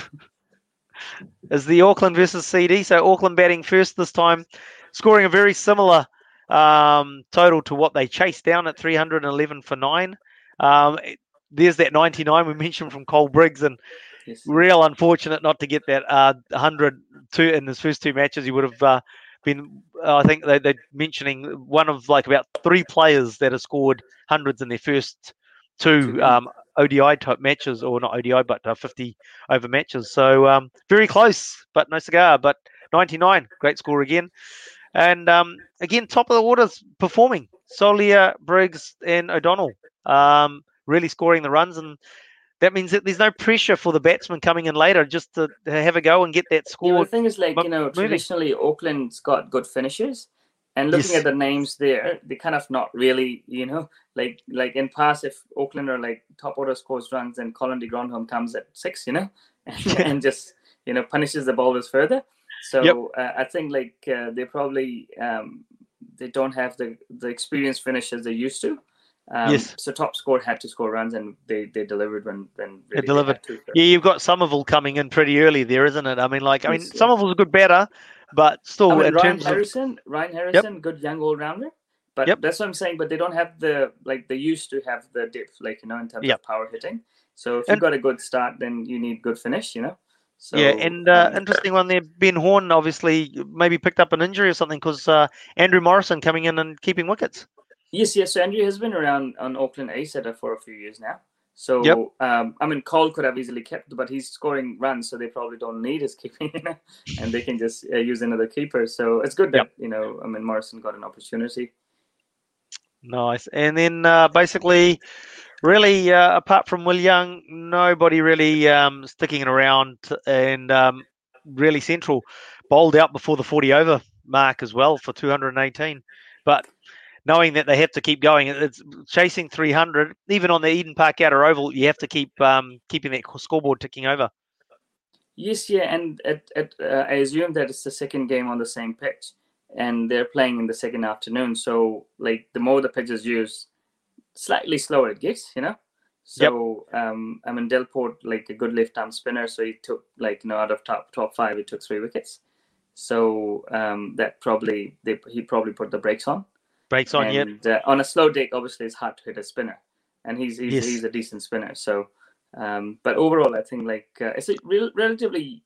Is the Auckland versus CD. So Auckland batting first this time, scoring a very similar um, total to what they chased down at 311 for nine. Um, it- there's that 99 we mentioned from Cole Briggs, and Yes. real unfortunate not to get that uh, 100 two in his first two matches. He would have uh, been, I think they, they're mentioning one of like about three players that have scored hundreds in their first two Two. um, ODI type matches, or not ODI, but uh, 50 over matches. So um, very close, but no cigar. But 99, great score again. And um, again, top of the orders performing. Solia, Briggs, and O'Donnell um, really scoring the runs. And that means that there's no pressure for the batsman coming in later just to, to have a go and get that score. Yeah, the thing is, like mo- you know, moving. traditionally Auckland's got good finishes, and looking Yes. at the names there, they kind of not really, you know, like like in past, if Auckland are like top order scores runs, and Colin de Grandhomme comes at six, you know, and, and just you know punishes the bowlers further. So uh, I think like uh, they probably um, they don't have the the experienced finishes they used to. Um, Yes. So top score had to score runs, and they they delivered when when They really delivered. had to. Yeah, you've got Somerville coming in pretty early there, isn't it? I mean, like, I mean, Yes, yeah. Somerville's a good batter, but still, I mean, in Ryan terms of Harrison, Ryan Harrison, good young all rounder. But Yep. that's what I'm saying. But they don't have the like they used to have the depth, like you know, in terms Yep. of power hitting. So if you've And- got a good start, then you need good finish, you know. So yeah, and uh, um, interesting one there. Ben Horne obviously maybe picked up an injury or something because uh, Andrew Morrison coming in and keeping wickets. yes, yes. So Andrew has been around on Auckland A setter for a few years now. So Yep. um, I mean, Cole could have easily kept, but he's scoring runs, so they probably don't need his keeping, you know, and they can just uh, use another keeper. So it's good that Yep. you know, I mean, Morrison got an opportunity. Nice. And then uh, basically, really, uh, apart from Will Young, nobody really um, sticking it around and um, really central. Bowled out before the 40 over mark as well for 218. But knowing that they have to keep going, it's chasing 300. Even on the Eden Park Outer Oval, you have to keep um, keeping that scoreboard ticking over. Yes, yeah, and uh, I assume that it's the second game on the same pitch, and they're playing in the second afternoon. So, like, the more the pitch is used, slightly slower it gets, you know. So yep. um, I mean Delport like a good left arm spinner, so he took like you know out of top top five, he took three wickets. So um, that probably they, he probably put the brakes on. Brakes on, and, yeah. Uh, on a slow deck, obviously it's hard to hit a spinner, and he's he's, yes. he's a decent spinner. So, um, but overall, I think like uh, it's a re- relatively,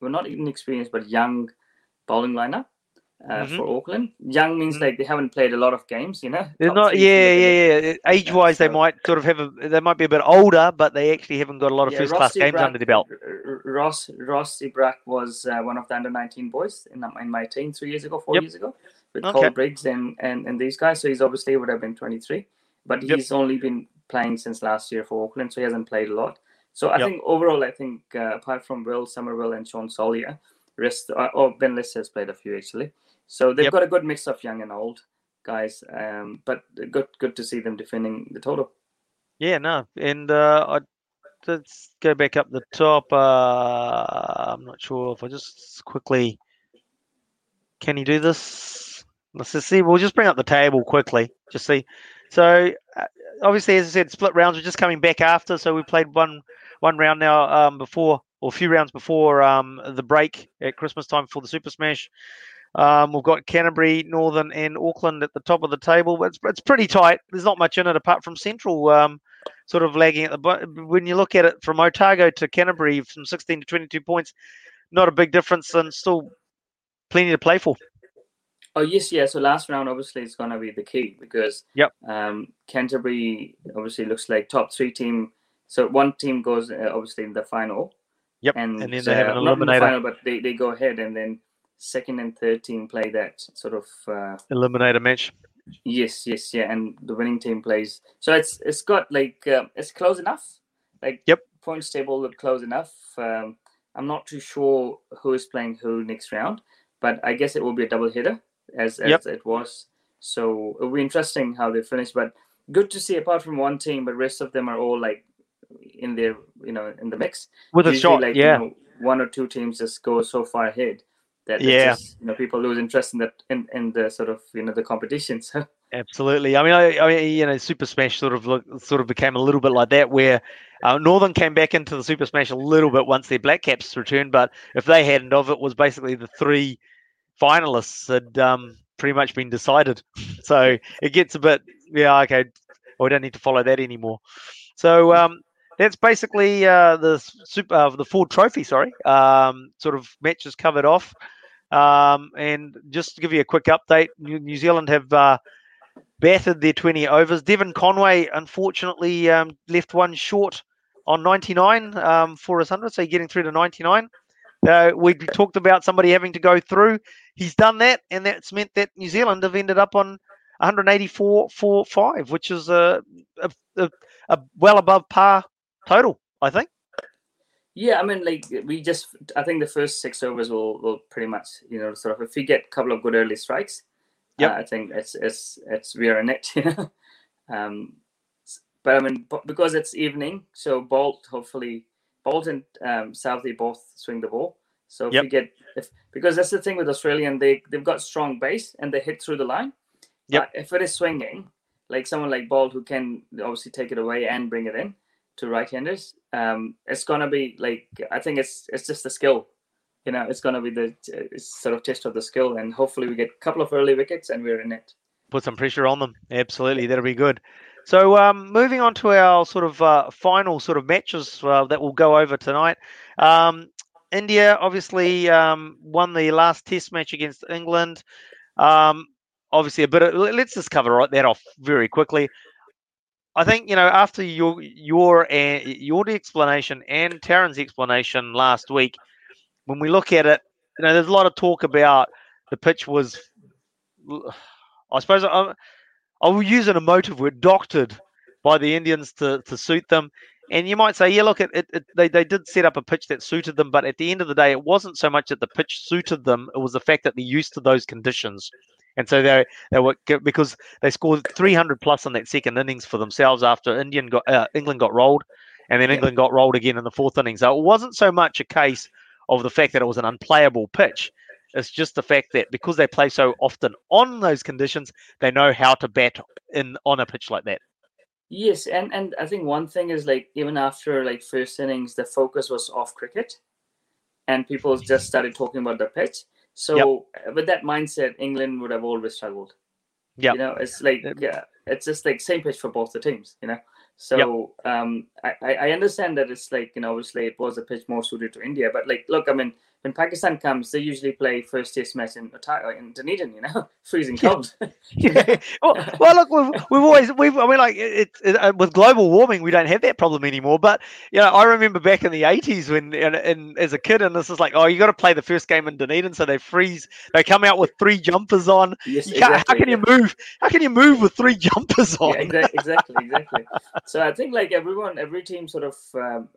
well, not inexperienced, but young bowling lineup uh, mm-hmm. for Auckland. Young means mm-hmm. like they haven't played a lot of games, you know. They're not, yeah, yeah, yeah. Age wise, so, they might sort of have a, they might be a bit older, but they actually haven't got a lot of yeah, first class games under their belt. Ross Ross ter Braak was uh, one of the under nineteen boys in, in my team three years ago, four yep. years ago, with okay. Cole Briggs and, and and these guys. So he's obviously would have been twenty three, but he's only been playing since last year for Auckland, so he hasn't played a lot. So I yep. think overall, I think uh, apart from Will Somerville and Sean Solia, rest uh, oh Ben Liss has played a few actually. So they've yep. got a good mix of young and old guys, um, but good good to see them defending the total. Yeah, no, and uh, I, let's go back up the top. Uh, I'm not sure if I just quickly can you do this? Let's just see. We'll just bring up the table quickly. Just see. So uh, obviously, as I said, split rounds are just coming back after. So we played one one round now um, before, or a few rounds before um, the break at Christmas time for the Super Smash. Um, we've got Canterbury, Northern, and Auckland at the top of the table. But it's, it's pretty tight. There's not much in it apart from Central, um, sort of lagging at the. But when you look at it from Otago to Canterbury, from 16 to 22 points, not a big difference, and still plenty to play for. Oh yes, yeah. So last round obviously is going to be the key because yep. Um, Canterbury obviously looks like top three team. So one team goes uh, obviously in the final. Yep. And, and then they have an uh, eliminator. The final, but they, they go ahead and then second and third team play that sort of uh, eliminator match. Yes, yes, yeah, and the winning team plays. So it's it's got like uh, it's close enough. Like yep, points table look close enough. Um, I'm not too sure who is playing who next round, but I guess it will be a double hitter as as yep. it was. So it'll be interesting how they finish. But good to see apart from one team, but rest of them are all like in their you know in the mix with a shot. Like, yeah, you know, one or two teams just go so far ahead that yeah. just, you know people lose interest in that in, in the sort of you know the competitions absolutely. I mean I, I mean you know super smash sort of look, sort of became a little bit like that where uh, northern came back into the super smash a little bit once their black caps returned but if they hadn't of it was basically the three finalists had um, pretty much been decided. So it gets a bit yeah okay well, we don't need to follow that anymore. So um, that's basically uh, the super uh, the Ford Trophy. Sorry, um, sort of matches covered off. Um, and just to give you a quick update, New, New Zealand have uh, battered their 20 overs. Devon Conway, unfortunately, um, left one short on 99 um, for his 100, so getting through to 99. Uh, we talked about somebody having to go through. He's done that, and that's meant that New Zealand have ended up on 184 for five, which is a, a, a, a well above par total, I think. Yeah, I mean, like we just, I think the first six overs will will pretty much, you know, sort of if we get a couple of good early strikes, yeah, uh, I think it's it's it's we are in it, you know. Um, but I mean, because it's evening, so Boult hopefully Boult and um, Southee both swing the ball. So if yep. we get if because that's the thing with Australian, they they've got strong base and they hit through the line. Yeah. If it is swinging, like someone like Boult who can obviously take it away and bring it in, to right-handers. Um, it's gonna be like I think it's it's just a skill. You know, it's gonna be the sort of test of the skill, and hopefully we get a couple of early wickets and we're in it. Put some pressure on them. Absolutely, that'll be good. So, um, moving on to our sort of uh, final sort of matches uh, that will go over tonight. Um, India obviously um, won the last Test match against England. Um, obviously, a bit. Of, let's just cover that off very quickly. I think you know after your your your explanation and Taryn's explanation last week, when we look at it, you know, there's a lot of talk about the pitch was, I suppose um, I, I will use an emotive word, doctored by the Indians to to suit them. And you might say, yeah, look, it, it, they, they did set up a pitch that suited them, but at the end of the day, it wasn't so much that the pitch suited them; it was the fact that they're used to those conditions. And so they they were because they scored 300 plus in that second innings for themselves after Indian got uh, England got rolled, and then England got rolled again in the fourth innings. So it wasn't so much a case of the fact that it was an unplayable pitch. It's just the fact that because they play so often on those conditions, they know how to bat in on a pitch like that. Yes, and and I think one thing is like even after like first innings, the focus was off cricket, and people just started talking about the pitch. So yep. with that mindset, England would have always struggled. Yeah, you know, it's like yeah, it's just like same pitch for both the teams. You know, so yep. um, I I understand that it's like you know obviously it was a pitch more suited to India, but like look, I mean when Pakistan comes, they usually play first test match in in Dunedin, you know, freezing cold. yeah. Well, well, look, we've, we've always we've I mean, like it, it, uh, with global warming, we don't have that problem anymore. But you know, I remember back in the '80s when, and, and as a kid, and this is like, oh, you got to play the first game in Dunedin, so they freeze. They come out with three jumpers on. Yes, exactly, how can yeah. you move? How can you move with three jumpers on? Yeah, exactly, exactly, exactly. so I think like everyone, every team sort of um,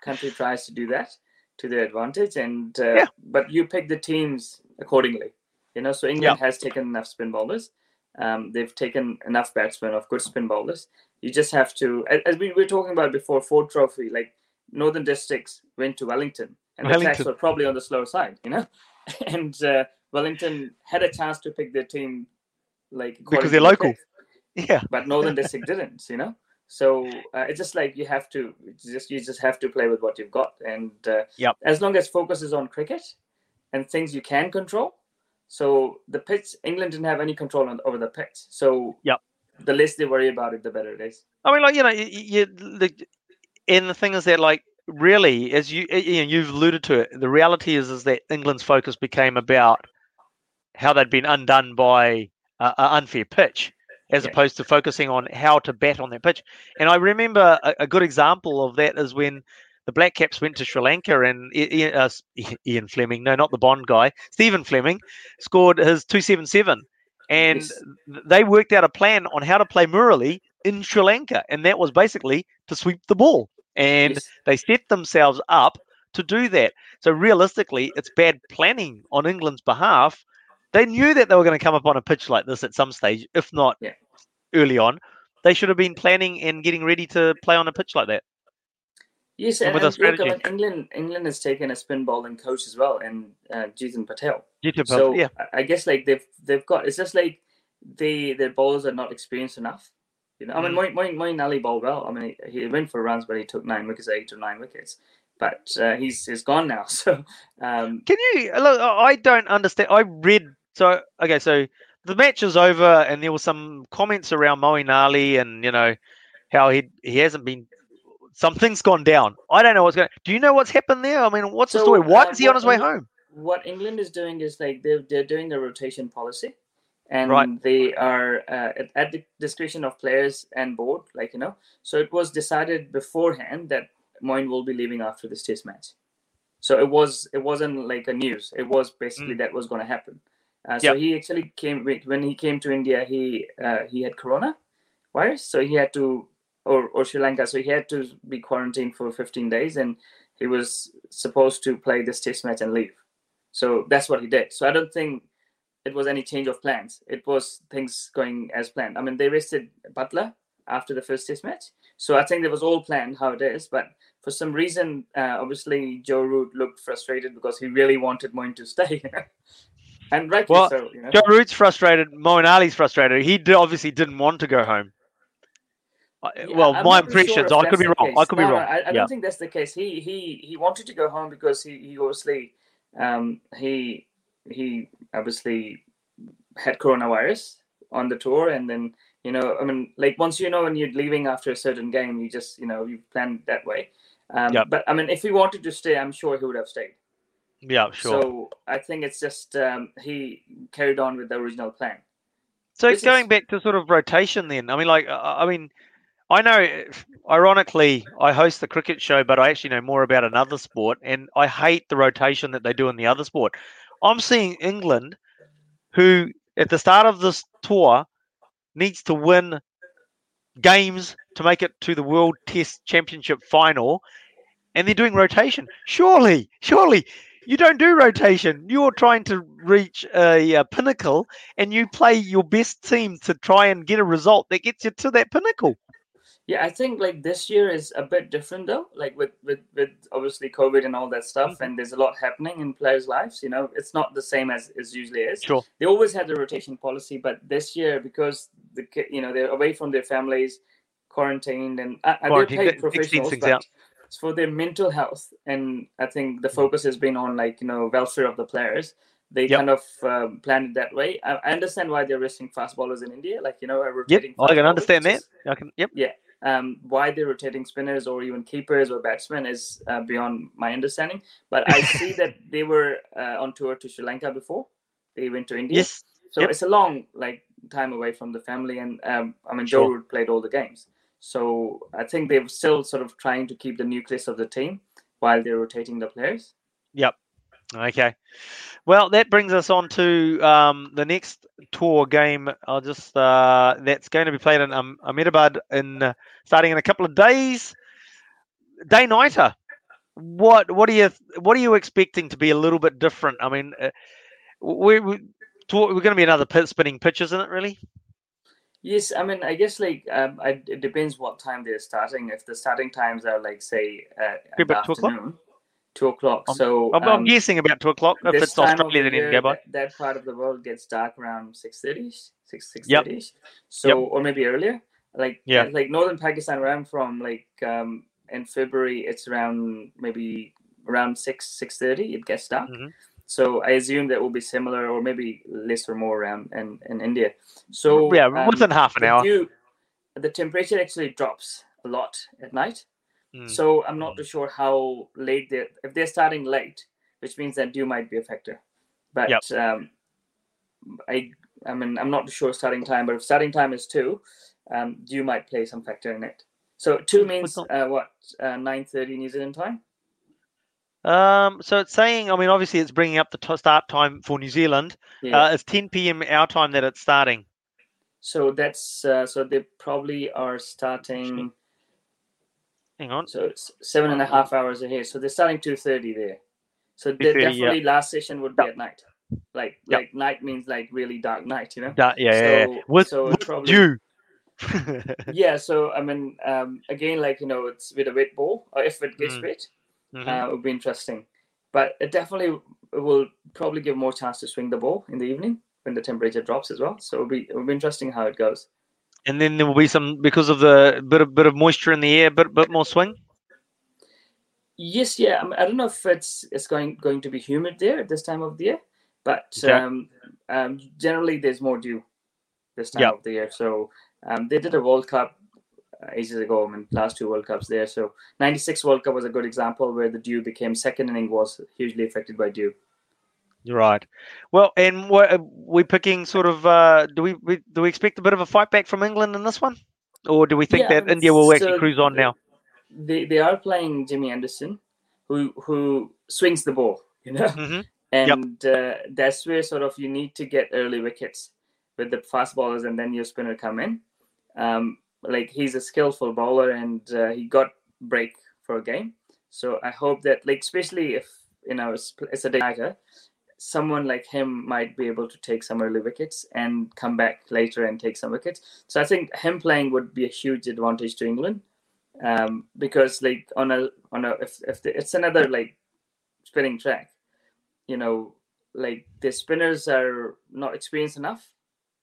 country tries to do that to their advantage and uh, yeah. but you pick the teams accordingly you know? So england yeah. has taken enough spin bowlers. Um, they've taken enough batsmen of good spin bowlers. You just have to as we were talking about before ford trophy like northern districts went to wellington and wellington. the attacks were probably on the slower side you know? And uh, wellington had a chance to pick their team like because they're local. yeah. But northern district didn't you know so uh, it's just like you have to just you just have to play with what you've got, and uh, yep. as long as focus is on cricket and things you can control. So the pitch, England didn't have any control on, over the pitch. So yep. the less they worry about it, the better it is. I mean, like you know, you, you the, and the thing is that like really, as you you know, you've alluded to it, the reality is is that England's focus became about how they'd been undone by an unfair pitch as yeah. opposed to focusing on how to bat on that pitch. And I remember a, a, good example of that is when the Black Caps went to Sri Lanka and Ian, uh, Ian Fleming, no, not the Bond guy, Stephen Fleming, scored his 277. And yes. they worked out a plan on how to play Murali in Sri Lanka. And that was basically to sweep the ball. And yes. they set themselves up to do that. So realistically, it's bad planning on England's behalf they knew that they were going to come up on a pitch like this at some stage, if not yeah. early on. They should have been planning and getting ready to play on a pitch like that. Yes, and, and, and look, England England has taken a spin bowling coach as well, and uh, Jeetan Patel. Jeetan Patel, so yeah. I guess like they've they've got it's just like they their bowlers are not experienced enough. You know, I mean, mm. Moeen, Moeen Ali bowled well. I mean, he, he, went for runs, but he took nine wickets, eight or nine wickets. But uh, he's he's gone now. So um, can you? Look, I don't understand. I read so okay, so the match is over, and there were some comments around Moeen Ali, and you know how he he hasn't been. Something's gone down. I don't know what's going. Do you know what's happened there? I mean, what's so, the story? Why uh, is he on his way home? What England is doing is like they're they're doing the rotation policy, and right. they are uh, at, at the discretion of players and board. Like you know, so it was decided beforehand that Moeen will be leaving after this test match. So it was it wasn't like a news. It was basically mm. that was going to happen. Uh, so yep. he actually came when he came to India. He uh, he had corona virus, so he had to or or Sri Lanka, so he had to be quarantined for 15 days, and he was supposed to play this test match and leave. So that's what he did. So I don't think it was any change of plans. It was things going as planned. I mean, they rested Buttler after the first test match, so I think it was all planned how it is. But for some reason, uh, obviously Joe Root looked frustrated because he really wanted Moeen to stay. and rightly well, so. You know? Joe Root's frustrated. Moeen Ali's frustrated. He obviously didn't want to go home. Yeah, well, I'm my impressions. Sure I could be wrong. Case. I could no, be wrong. I, I yeah. don't think that's the case. He he he wanted to go home because he, he obviously um, he he obviously had coronavirus on the tour, and then you know I mean like once you know when you're leaving after a certain game, you just you know you plan that way. Um, yep. But I mean, if he wanted to stay, I'm sure he would have stayed. Yeah, sure. So I think it's just um, he carried on with the original plan. So this going is... back to sort of rotation, then I mean, like I mean, I know, ironically, I host the cricket show, but I actually know more about another sport, and I hate the rotation that they do in the other sport. I'm seeing England, who at the start of this tour needs to win games to make it to the World Test Championship final, and they're doing rotation. Surely, surely you don't do rotation. You're trying to reach a, a, pinnacle, and you play your best team to try and get a result that gets you to that pinnacle. Yeah, I think like this year is a bit different though. Like with with with obviously COVID and all that stuff, mm-hmm. and there's a lot happening in players' lives. You know, it's not the same as as usually is. Sure. They always had the rotation policy, but this year because the you know they're away from their families, quarantined and uh, they're Quarantined, paid that- 16 professionals, but it's for their mental health. And I think the focus has been on like you know welfare of the players. They Yep. kind of um, planned it that way. I, I understand why they're resting fast bowlers in India, like you know, a Yep. I can understand that. I can. Yep. Um, why they're rotating spinners or even keepers or batsmen is uh, beyond my understanding. But I see that they were uh, on tour to Sri Lanka before they went to India. Yes. So Yep. it's a long like time away from the family, and um, I mean Sure. Joe Root played all the games, so I think they're still sort of trying to keep the nucleus of the team while they're rotating the players. Okay. Well, that brings us on to um, the next tour game. I'll just uh, that's going to be played in um, Ahmedabad in uh, starting in a couple of days. Day nighter. What what are you what are you expecting to be a little bit different? I mean, uh, we, we we're going to be another pit spinning pitch, isn't it? Really? Yes, I mean I guess like um, I, it depends what time they're starting. If the starting times are like say uh, Be in the about two o'clock? afternoon, two o'clock. Um, So I'm, I'm um, guessing about two o'clock. If it's Australia, then you go by. That, that part of the world gets dark around six thirty, six six Yep. thirty. So or maybe earlier. Like Yeah. like northern Pakistan where I'm from, like um in February it's around maybe around six six thirty. It gets dark. Mhm. So I assume that will be similar or maybe less or more around in, in India. So yeah, um, within half an hour. dew- the temperature actually drops a lot at night. Mm. So I'm not too sure how late they if they're starting late, which means that dew might be a factor. But Yep. um, I I mean I'm not too sure starting time, but if starting time is two, um, dew might play some factor in it. So two means uh, what uh, nine thirty New Zealand time. Um, so it's saying, I mean, obviously it's bringing up the t- start time for New Zealand. Yeah. Uh, it's 10 p.m. our time that it's starting. so that's uh, so they probably are starting. Hang on. So it's seven and a half hours ahead. So they're starting two thirty there. So 2:30, yeah. definitely last session would be at night. Like like night means like really dark night, you know. Da- yeah, yeah, yeah. So- With, so with probably- dew. yeah. So I mean, um, again, like you know, it's with a wet ball, or if it gets Mm. wet, Mhm. uh, it would be interesting. But it definitely will probably give more chance to swing the ball in the evening when the temperature drops as well. So it'll be it'll be interesting how it goes. And then there will be some because of the bit of bit of moisture in the air, bit bit more swing. Yes, yeah. I, mean, I don't know if it's it's going going to be humid there at this time of the year, but Okay. um, um, generally there's more dew this time Yeah. of the year. So um, they did a World Cup uh, ages ago. I mean, last two World Cups there. So '96 World Cup was a good example where the dew became second inning was hugely affected by dew. You're right. Well, and what are we picking? Sort of. Uh, do we, we do we expect a bit of a fight back from England in this one, or do we think Yeah, that India will actually so cruise on now? They they are playing Jimmy Anderson, who who swings the ball, you know. hmm and uh, that's where sort of you need to get early wickets with the fast bowlers and then your spinner come in um, like he's a skillful bowler and uh, he got break for a game so i hope that like especially if you know it's, it's a day nighter someone like him might be able to take some early wickets and come back later and take some wickets so i think him playing would be a huge advantage to england um, because like on a on a if, if the, it's another like spinning track you know, like the spinners are not experienced enough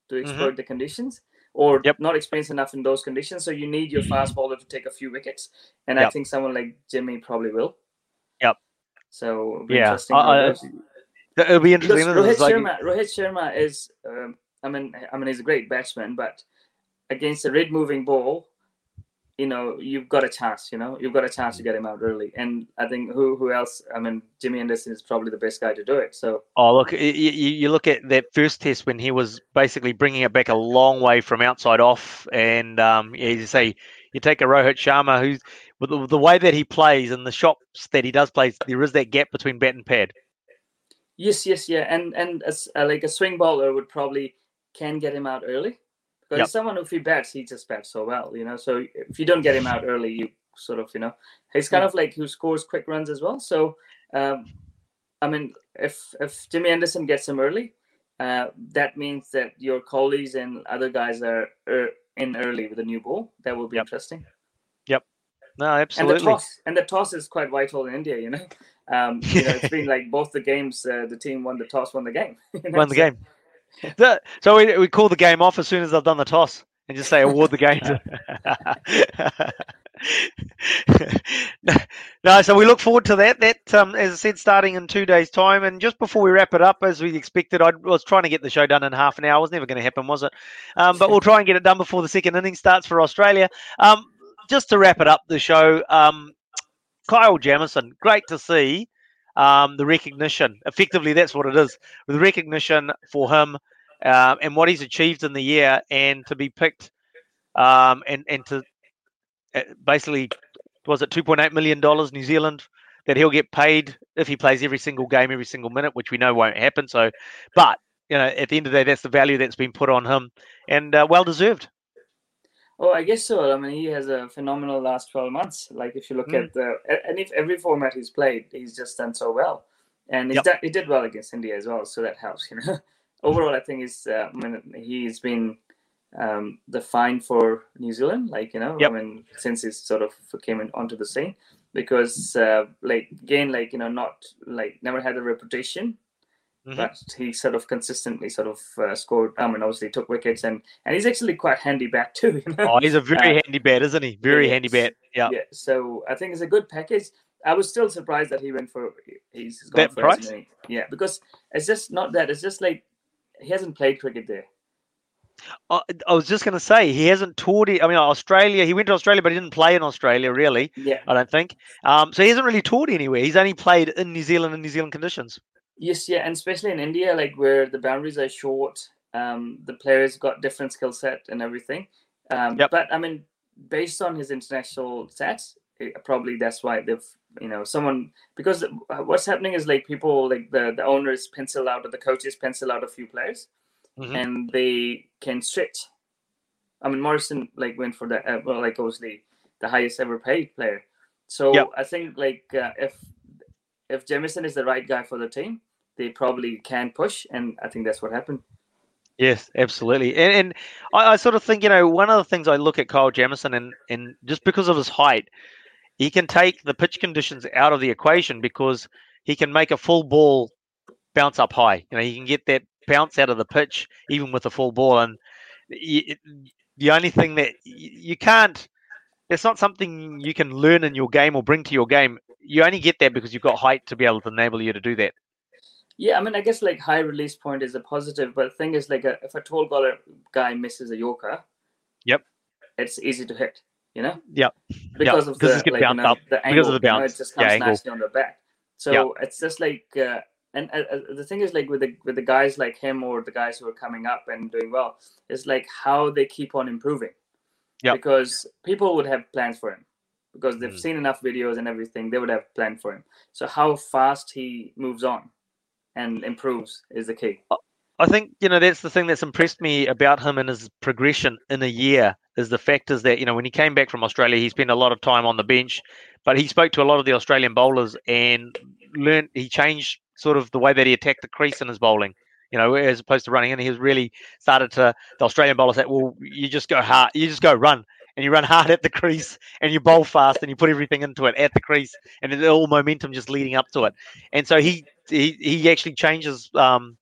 to mm-hmm. exploit the conditions, or Yep. not experienced enough in those conditions. So you need your mm-hmm. fast bowler to take a few wickets, and I think someone like Jimmy probably will. Yep. So Yeah, interesting. I- I- goes. It'll be interesting. Rohit like- Sharma, Rohit Sharma is, um, I mean, I mean, he's a great batsman, but against a red moving ball, you know, you've got a chance. You know, you've got a chance to get him out early. And I think who who else? I mean, Jimmy Anderson is probably the best guy to do it. So Oh, look, you, you look at that first test when he was basically bringing it back a long way from outside off. And um, yeah, you say, you take a Rohit Sharma, who's with the, the way that he plays and the shots that he does play, there is that gap between bat and pad. Yes, yes, yeah, and and as, uh, like a swing bowler would probably can get him out early because Yep. someone if he bats, he just bats so well. You know, so if you don't get him out early, you sort of you know he's kind of like who scores quick runs as well. So. Um, I mean, if if Jimmy Anderson gets him early, uh, that means that your colleagues and other guys are er, in early with a new ball. That will be Yep. interesting. No, And the absolutely. toss and the toss is quite vital in India. You know, um, you know it's been like both the games, uh, the team won the toss, won the game. you know, Won the game. The- so we, we call the game off as soon as they've done the toss. and just say award the game. no, so we look forward to that. That, um, as I said, starting in two days' time. And just before we wrap it up, as we expected, I was trying to get the show done in half an hour. It was never going to happen, was it? Um, but we'll try and get it done before the second inning starts for Australia. Um, just to wrap it up, the show, um, Kyle Jamieson, great to see um, the recognition. Effectively, that's what it is. The recognition for him uh, and what he's achieved in the year, and to be picked um, and and to uh, basically was it 2.8 million dollars New Zealand that he'll get paid if he plays every single game, every single minute, which we know won't happen. So, but you know, at the end of the day, that's the value that's been put on him, and uh, well deserved. Oh, I guess so. I mean, he has a phenomenal last 12 months. Like, if you look mm. at the, and if every format he's played, he's just done so well. And yep. done, he did well against India as well. So that helps, you know. Overall, I think he's, uh, I mean, he's been um, the fine for New Zealand, like, you know, yep. I mean, since he sort of came in, onto the scene. Because, uh, like, again, like, you know, not, like, never had a reputation Mm-hmm. but he sort of consistently sort of uh, scored. I mean, obviously took wickets and and he's actually quite handy bat too. You know? Oh, he's a very uh, handy bat, isn't he? Very handy bat. Yeah. Yeah. So I think it's a good package. I was still surprised that he went for he's gone that for price. Yeah, because it's just not that. It's just like he hasn't played cricket there. I, I was just going to say he hasn't toured. I mean, Australia. He went to Australia, but he didn't play in Australia really. Yeah, I don't think. Um, so he hasn't really toured anywhere. He's only played in New Zealand in New Zealand conditions. Yes, yeah, and especially in India, like where the boundaries are short, um, the players got different skill set and everything. Um, yep. But I mean, based on his international stats, it, probably that's why they've you know someone because what's happening is like people like the the owners pencil out or the coaches pencil out a few players, mm-hmm. and they can stretch. I mean, Morrison like went for the uh, well, like obviously the highest ever paid player. So yep. I think like uh, if if Jamieson is the right guy for the team, they probably can push, and I think that's what happened. Yes, absolutely, and, and I, I, sort of think you know one of the things I look at Kyle Jamieson and and just because of his height, he can take the pitch conditions out of the equation because he can make a full ball bounce up high. You know, he can get that bounce out of the pitch even with a full ball, and the only thing that you can't it's not something you can learn in your game or bring to your game. You only get that because you've got height to be able to enable you to do that. Yeah, I mean, I guess like high release point is a positive, but the thing is, like, a, if a tall guy misses a Yorker, yep, it's easy to hit. You know. Yep. Because yep. of the like, you know, the angle, because of the bounce. You know, it just comes yeah, nicely on the back. So yep. it's just like, uh, and uh, uh, the thing is, like with the with the guys like him or the guys who are coming up and doing well, is like how they keep on improving. Yeah. Because people would have plans for him because they've mm. seen enough videos and everything. They would have planned for him. So how fast he moves on and improves is the key. I think you know that's the thing that's impressed me about him and his progression in a year is the fact is that you know when he came back from Australia he spent a lot of time on the bench, but he spoke to a lot of the Australian bowlers and learned he changed sort of the way that he attacked the crease in his bowling. You know, as opposed to running in, he has really started to the Australian bowlers said, well, you just go hard, you just go run, and you run hard at the crease, and you bowl fast, and you put everything into it at the crease, and it's all momentum just leading up to it. And so he he, he actually changes um,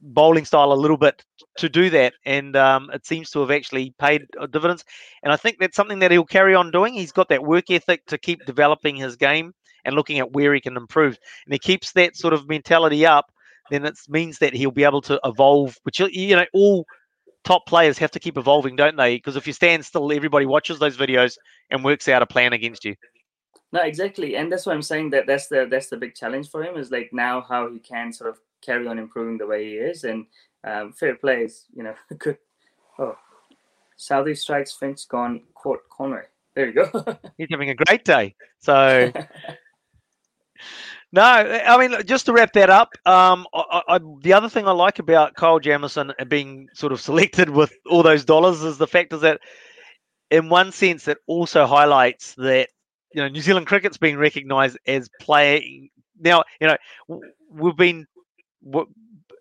bowling style a little bit to do that, and um, it seems to have actually paid dividends. And I think that's something that he'll carry on doing. He's got that work ethic to keep developing his game and looking at where he can improve, and he keeps that sort of mentality up then it means that he'll be able to evolve. Which you know, all top players have to keep evolving, don't they? Because if you stand still, everybody watches those videos and works out a plan against you. No, exactly, and that's why I'm saying that that's the that's the big challenge for him is like now how he can sort of carry on improving the way he is, and um, fair play is you know good. Oh, Southee strikes Finch gone caught Conway. There you go. He's having a great day. So No, I mean, just to wrap that up, um, I, I, the other thing I like about Kyle Jamieson being sort of selected with all those dollars is the fact is that, in one sense, it also highlights that you know New Zealand cricket's being recognised as playing now. You know, we've been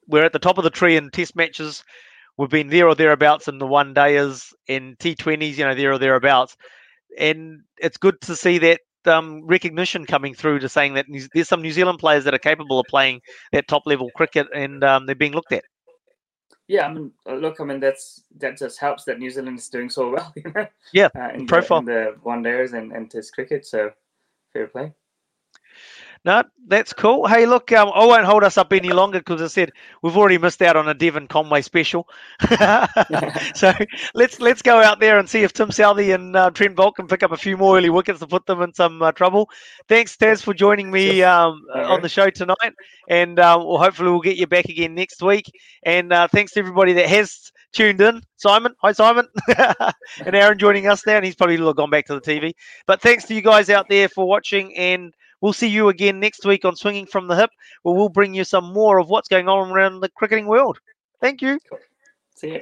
we're at the top of the tree in Test matches. We've been there or thereabouts in the one dayers in T20s. You know, there or thereabouts, and it's good to see that um, recognition coming through to saying that there's some New Zealand players that are capable of playing that top level cricket and um, they're being looked at. Yeah, I mean, uh, look, I mean, that's that just helps that New Zealand is doing so well. You know? Yeah, uh, in profile. the, in the one days and, and Test cricket. So fair play. No, that's cool. Hey, look, um, I won't hold us up any longer because I said we've already missed out on a Devon Conway special. so let's let's go out there and see if Tim Southee and uh, Trent Boult can pick up a few more early wickets to put them in some uh, trouble. Thanks, Taz, for joining me um, on the show tonight, and uh, well, hopefully we'll get you back again next week. And uh, thanks to everybody that has tuned in. Simon, hi Simon, and Aaron joining us now, and he's probably gone back to the TV. But thanks to you guys out there for watching and. We'll see you again next week on Swinging from the Hip, where we'll bring you some more of what's going on around the cricketing world. Thank you. See you.